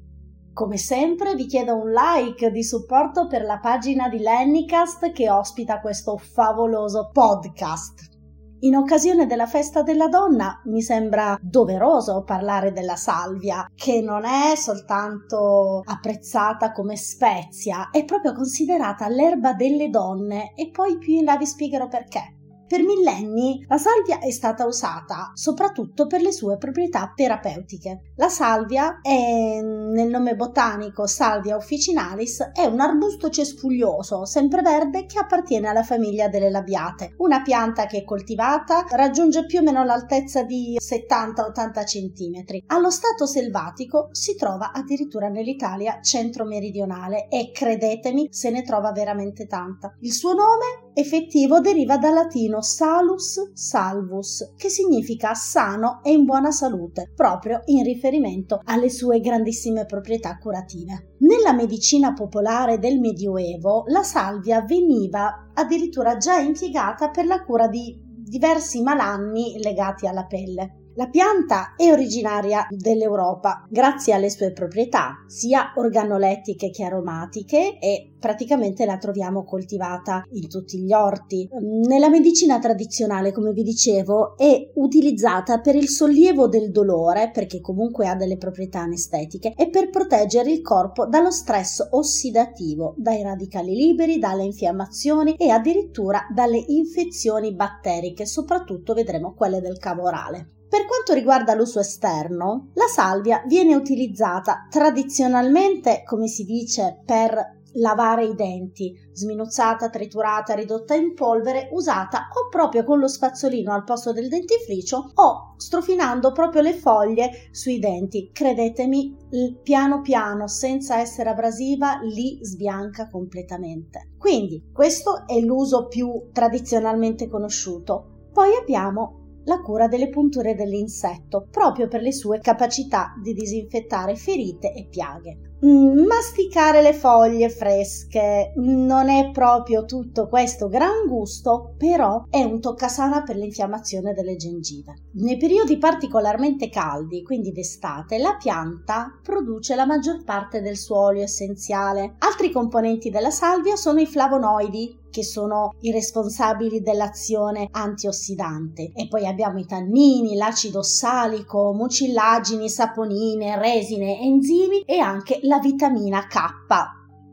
Come sempre vi chiedo un like di supporto per la pagina di Lennycast che ospita questo favoloso podcast. In occasione della festa della donna mi sembra doveroso parlare della salvia, che non è soltanto apprezzata come spezia, è proprio considerata l'erba delle donne e poi più in là vi spiegherò perché. Per millenni la salvia è stata usata soprattutto per le sue proprietà terapeutiche. La salvia è, nel nome botanico Salvia officinalis, è un arbusto cespuglioso, sempreverde che appartiene alla famiglia delle labiate, una pianta che coltivata raggiunge più o meno l'altezza di 70-80 cm. Allo stato selvatico si trova addirittura nell'Italia centro-meridionale e credetemi se ne trova veramente tanta. Il suo nome effettivo deriva dal latino salus salvus, che significa sano e in buona salute, proprio in riferimento alle sue grandissime proprietà curative. Nella medicina popolare del Medioevo la salvia veniva addirittura già impiegata per la cura di diversi malanni legati alla pelle. La pianta è originaria dell'Europa grazie alle sue proprietà, sia organolettiche che aromatiche, e praticamente la troviamo coltivata in tutti gli orti. Nella medicina tradizionale, come vi dicevo, è utilizzata per il sollievo del dolore, perché comunque ha delle proprietà anestetiche, e per proteggere il corpo dallo stress ossidativo, dai radicali liberi, dalle infiammazioni e addirittura dalle infezioni batteriche, soprattutto vedremo quelle del cavo orale. Per quanto riguarda l'uso esterno, la salvia viene utilizzata tradizionalmente, come si dice, per lavare i denti, sminuzzata, triturata, ridotta in polvere, usata o proprio con lo spazzolino al posto del dentifricio o strofinando proprio le foglie sui denti. Credetemi, piano piano, senza essere abrasiva, li sbianca completamente. Quindi questo è l'uso più tradizionalmente conosciuto. Poi abbiamo la cura delle punture dell'insetto, proprio per le sue capacità di disinfettare ferite e piaghe. Mm, masticare le foglie fresche non è proprio tutto questo gran gusto, però è un toccasana per l'infiammazione delle gengive. Nei periodi particolarmente caldi, quindi d'estate, la pianta produce la maggior parte del suo olio essenziale. Altri componenti della salvia sono i flavonoidi, che sono i responsabili dell'azione antiossidante. E poi abbiamo i tannini, l'acido ossalico, mucillagini, saponine, resine, enzimi e anche la vitamina K.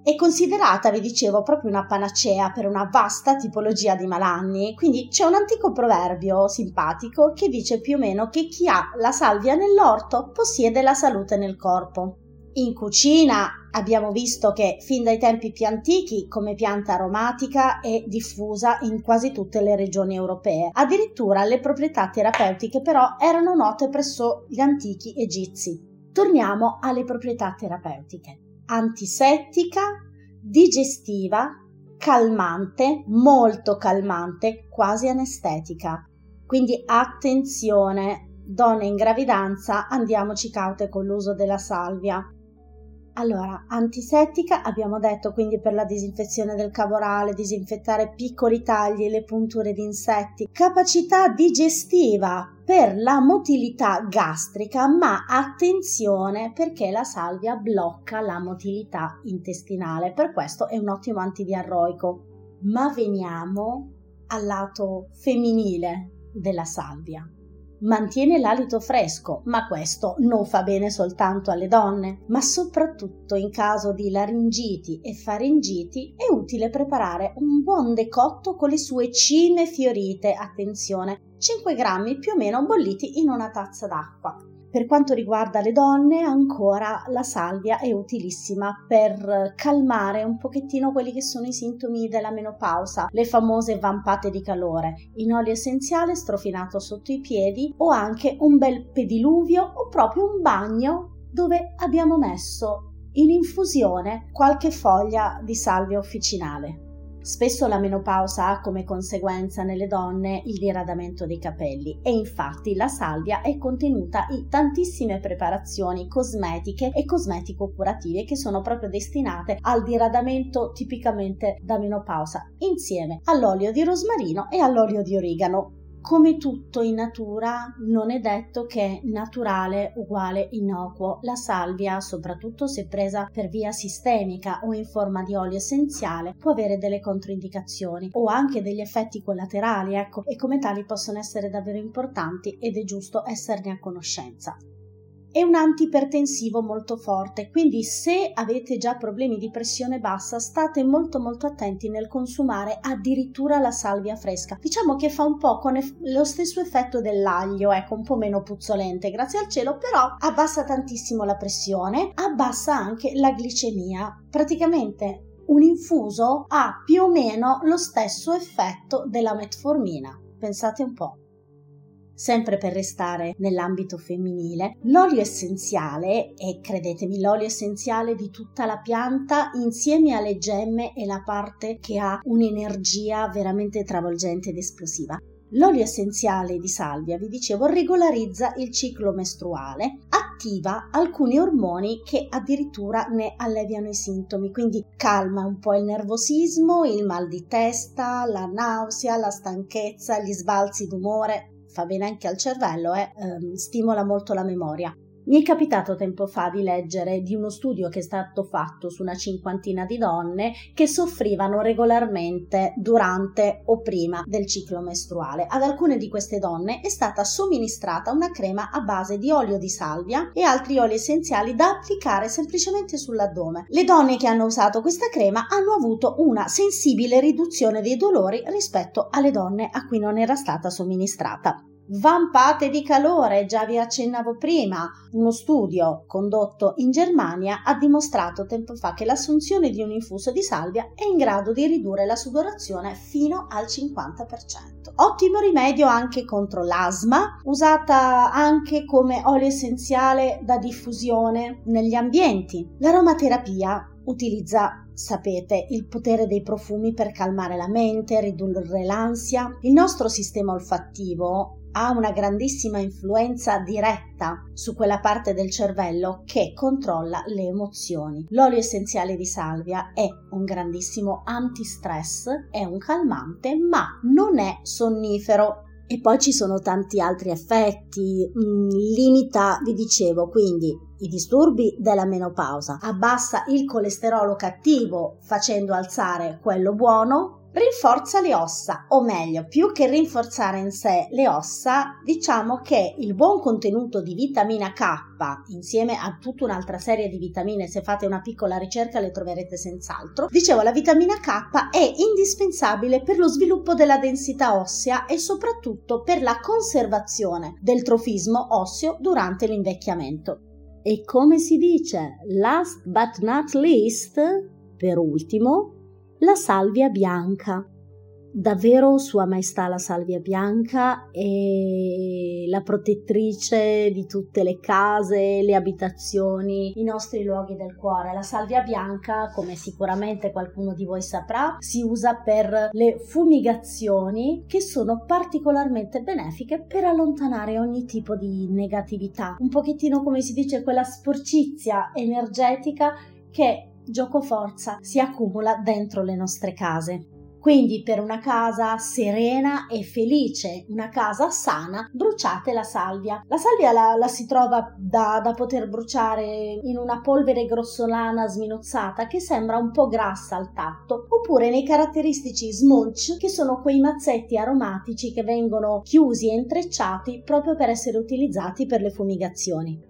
È considerata, vi dicevo, proprio una panacea per una vasta tipologia di malanni, quindi c'è un antico proverbio simpatico che dice più o meno che chi ha la salvia nell'orto possiede la salute nel corpo. In cucina abbiamo visto che fin dai tempi più antichi come pianta aromatica è diffusa in quasi tutte le regioni europee. Addirittura le proprietà terapeutiche però erano note presso gli antichi egizi. Torniamo alle proprietà terapeutiche. Antisettica, digestiva, calmante, molto calmante, quasi anestetica. Quindi attenzione, donne in gravidanza, andiamoci caute con l'uso della salvia. Allora, antisettica abbiamo detto quindi per la disinfezione del cavo orale, disinfettare piccoli tagli e le punture di insetti, capacità digestiva per la motilità gastrica, ma attenzione perché la salvia blocca la motilità intestinale, per questo è un ottimo antidiarroico. Ma veniamo al lato femminile della salvia mantiene l'alito fresco, ma questo non fa bene soltanto alle donne, ma soprattutto in caso di laringiti e faringiti è utile preparare un buon decotto con le sue cime fiorite, attenzione, 5 grammi più o meno bolliti in una tazza d'acqua. Per quanto riguarda le donne, ancora la salvia è utilissima per calmare un pochettino quelli che sono i sintomi della menopausa, le famose vampate di calore, in olio essenziale strofinato sotto i piedi o anche un bel pediluvio o proprio un bagno dove abbiamo messo in infusione qualche foglia di salvia officinale. Spesso la menopausa ha come conseguenza nelle donne il diradamento dei capelli e infatti la salvia è contenuta in tantissime preparazioni cosmetiche e cosmetico-curative che sono proprio destinate al diradamento tipicamente da menopausa insieme all'olio di rosmarino e all'olio di origano come tutto in natura, non è detto che naturale uguale innocuo. La salvia, soprattutto se presa per via sistemica o in forma di olio essenziale, può avere delle controindicazioni o anche degli effetti collaterali, ecco, e come tali possono essere davvero importanti ed è giusto esserne a conoscenza è un antipertensivo molto forte, quindi se avete già problemi di pressione bassa state molto molto attenti nel consumare addirittura la salvia fresca. Diciamo che fa un po' con lo stesso effetto dell'aglio, ecco, un po' meno puzzolente, grazie al cielo, però abbassa tantissimo la pressione, abbassa anche la glicemia. Praticamente un infuso ha più o meno lo stesso effetto della metformina. Pensate un po' sempre per restare nell'ambito femminile, l'olio essenziale, e credetemi, l'olio essenziale di tutta la pianta insieme alle gemme è la parte che ha un'energia veramente travolgente ed esplosiva. L'olio essenziale di salvia, vi dicevo, regolarizza il ciclo mestruale, attiva alcuni ormoni che addirittura ne alleviano i sintomi, quindi calma un po' il nervosismo, il mal di testa, la nausea, la stanchezza, gli sbalzi d'umore, fa bene anche al cervello e ehm, stimola molto la memoria. Mi è capitato tempo fa di leggere di uno studio che è stato fatto su una cinquantina di donne che soffrivano regolarmente durante o prima del ciclo mestruale. Ad alcune di queste donne è stata somministrata una crema a base di olio di salvia e altri oli essenziali da applicare semplicemente sull'addome. Le donne che hanno usato questa crema hanno avuto una sensibile riduzione dei dolori rispetto alle donne a cui non era stata somministrata. Vampate di calore, già vi accennavo prima. Uno studio condotto in Germania ha dimostrato tempo fa che l'assunzione di un infuso di salvia è in grado di ridurre la sudorazione fino al 50%. Ottimo rimedio anche contro l'asma, usata anche come olio essenziale da diffusione negli ambienti. L'aromaterapia utilizza sapete, il potere dei profumi per calmare la mente, ridurre l'ansia. Il nostro sistema olfattivo ha una grandissima influenza diretta su quella parte del cervello che controlla le emozioni. L'olio essenziale di salvia è un grandissimo antistress, è un calmante, ma non è sonnifero. E poi ci sono tanti altri effetti, mm, limita, vi dicevo, quindi i disturbi della menopausa, abbassa il colesterolo cattivo facendo alzare quello buono, rinforza le ossa, o meglio, più che rinforzare in sé le ossa, diciamo che il buon contenuto di vitamina K, insieme a tutta un'altra serie di vitamine, se fate una piccola ricerca le troverete senz'altro, dicevo la vitamina K è indispensabile per lo sviluppo della densità ossea e soprattutto per la conservazione del trofismo osseo durante l'invecchiamento. E come si dice, last but not least, per ultimo, la salvia bianca. Davvero Sua Maestà la Salvia Bianca è la protettrice di tutte le case, le abitazioni, i nostri luoghi del cuore. La Salvia Bianca, come sicuramente qualcuno di voi saprà, si usa per le fumigazioni che sono particolarmente benefiche per allontanare ogni tipo di negatività. Un pochettino come si dice quella sporcizia energetica che gioco forza si accumula dentro le nostre case. Quindi per una casa serena e felice, una casa sana, bruciate la salvia. La salvia la, la si trova da, da, poter bruciare in una polvere grossolana sminuzzata che sembra un po' grassa al tatto, oppure nei caratteristici smudge che sono quei mazzetti aromatici che vengono chiusi e intrecciati proprio per essere utilizzati per le fumigazioni.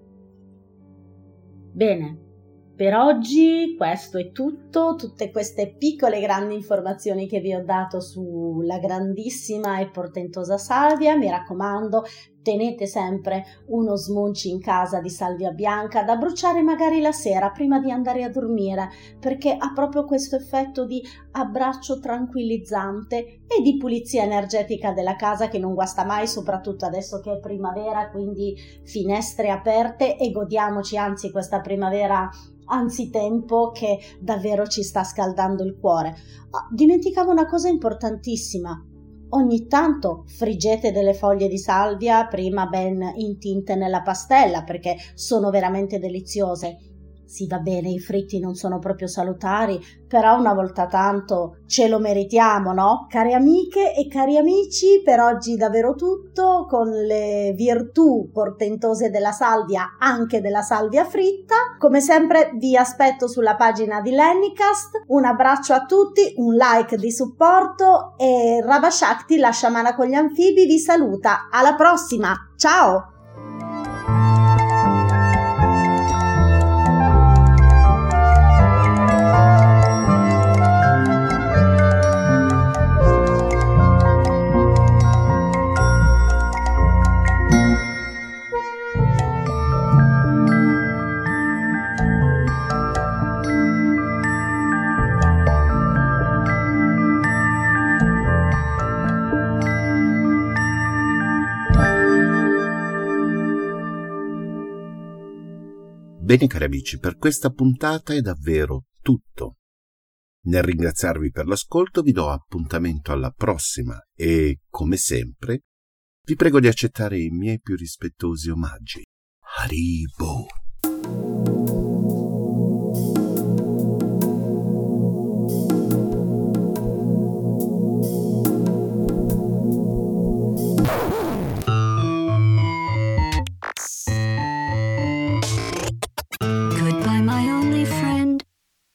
Bene, per oggi questo è tutto, tutte queste piccole grandi informazioni che vi ho dato sulla grandissima e portentosa salvia, mi raccomando tenete sempre uno smunci in casa di salvia bianca da bruciare magari la sera prima di andare a dormire perché ha proprio questo effetto di abbraccio tranquillizzante e di pulizia energetica della casa che non guasta mai soprattutto adesso che è primavera quindi finestre aperte e godiamoci anzi questa primavera anzitempo che davvero ci sta scaldando il cuore. Ah, dimenticavo una cosa importantissima. Ogni tanto friggete delle foglie di salvia prima ben intinte nella pastella perché sono veramente deliziose sì, va bene, i fritti non sono proprio salutari, però una volta tanto ce lo meritiamo, no? Care amiche e cari amici, per oggi davvero tutto con le virtù portentose della salvia, anche della salvia fritta. Come sempre vi aspetto sulla pagina di Lennycast. Un abbraccio a tutti, un like di supporto e Rabashakti, la sciamana con gli anfibi, vi saluta. Alla prossima! Ciao! Bene cari amici, per questa puntata è davvero tutto. Nel ringraziarvi per l'ascolto vi do appuntamento alla prossima e, come sempre, vi prego di accettare i miei più rispettosi omaggi. Haribo!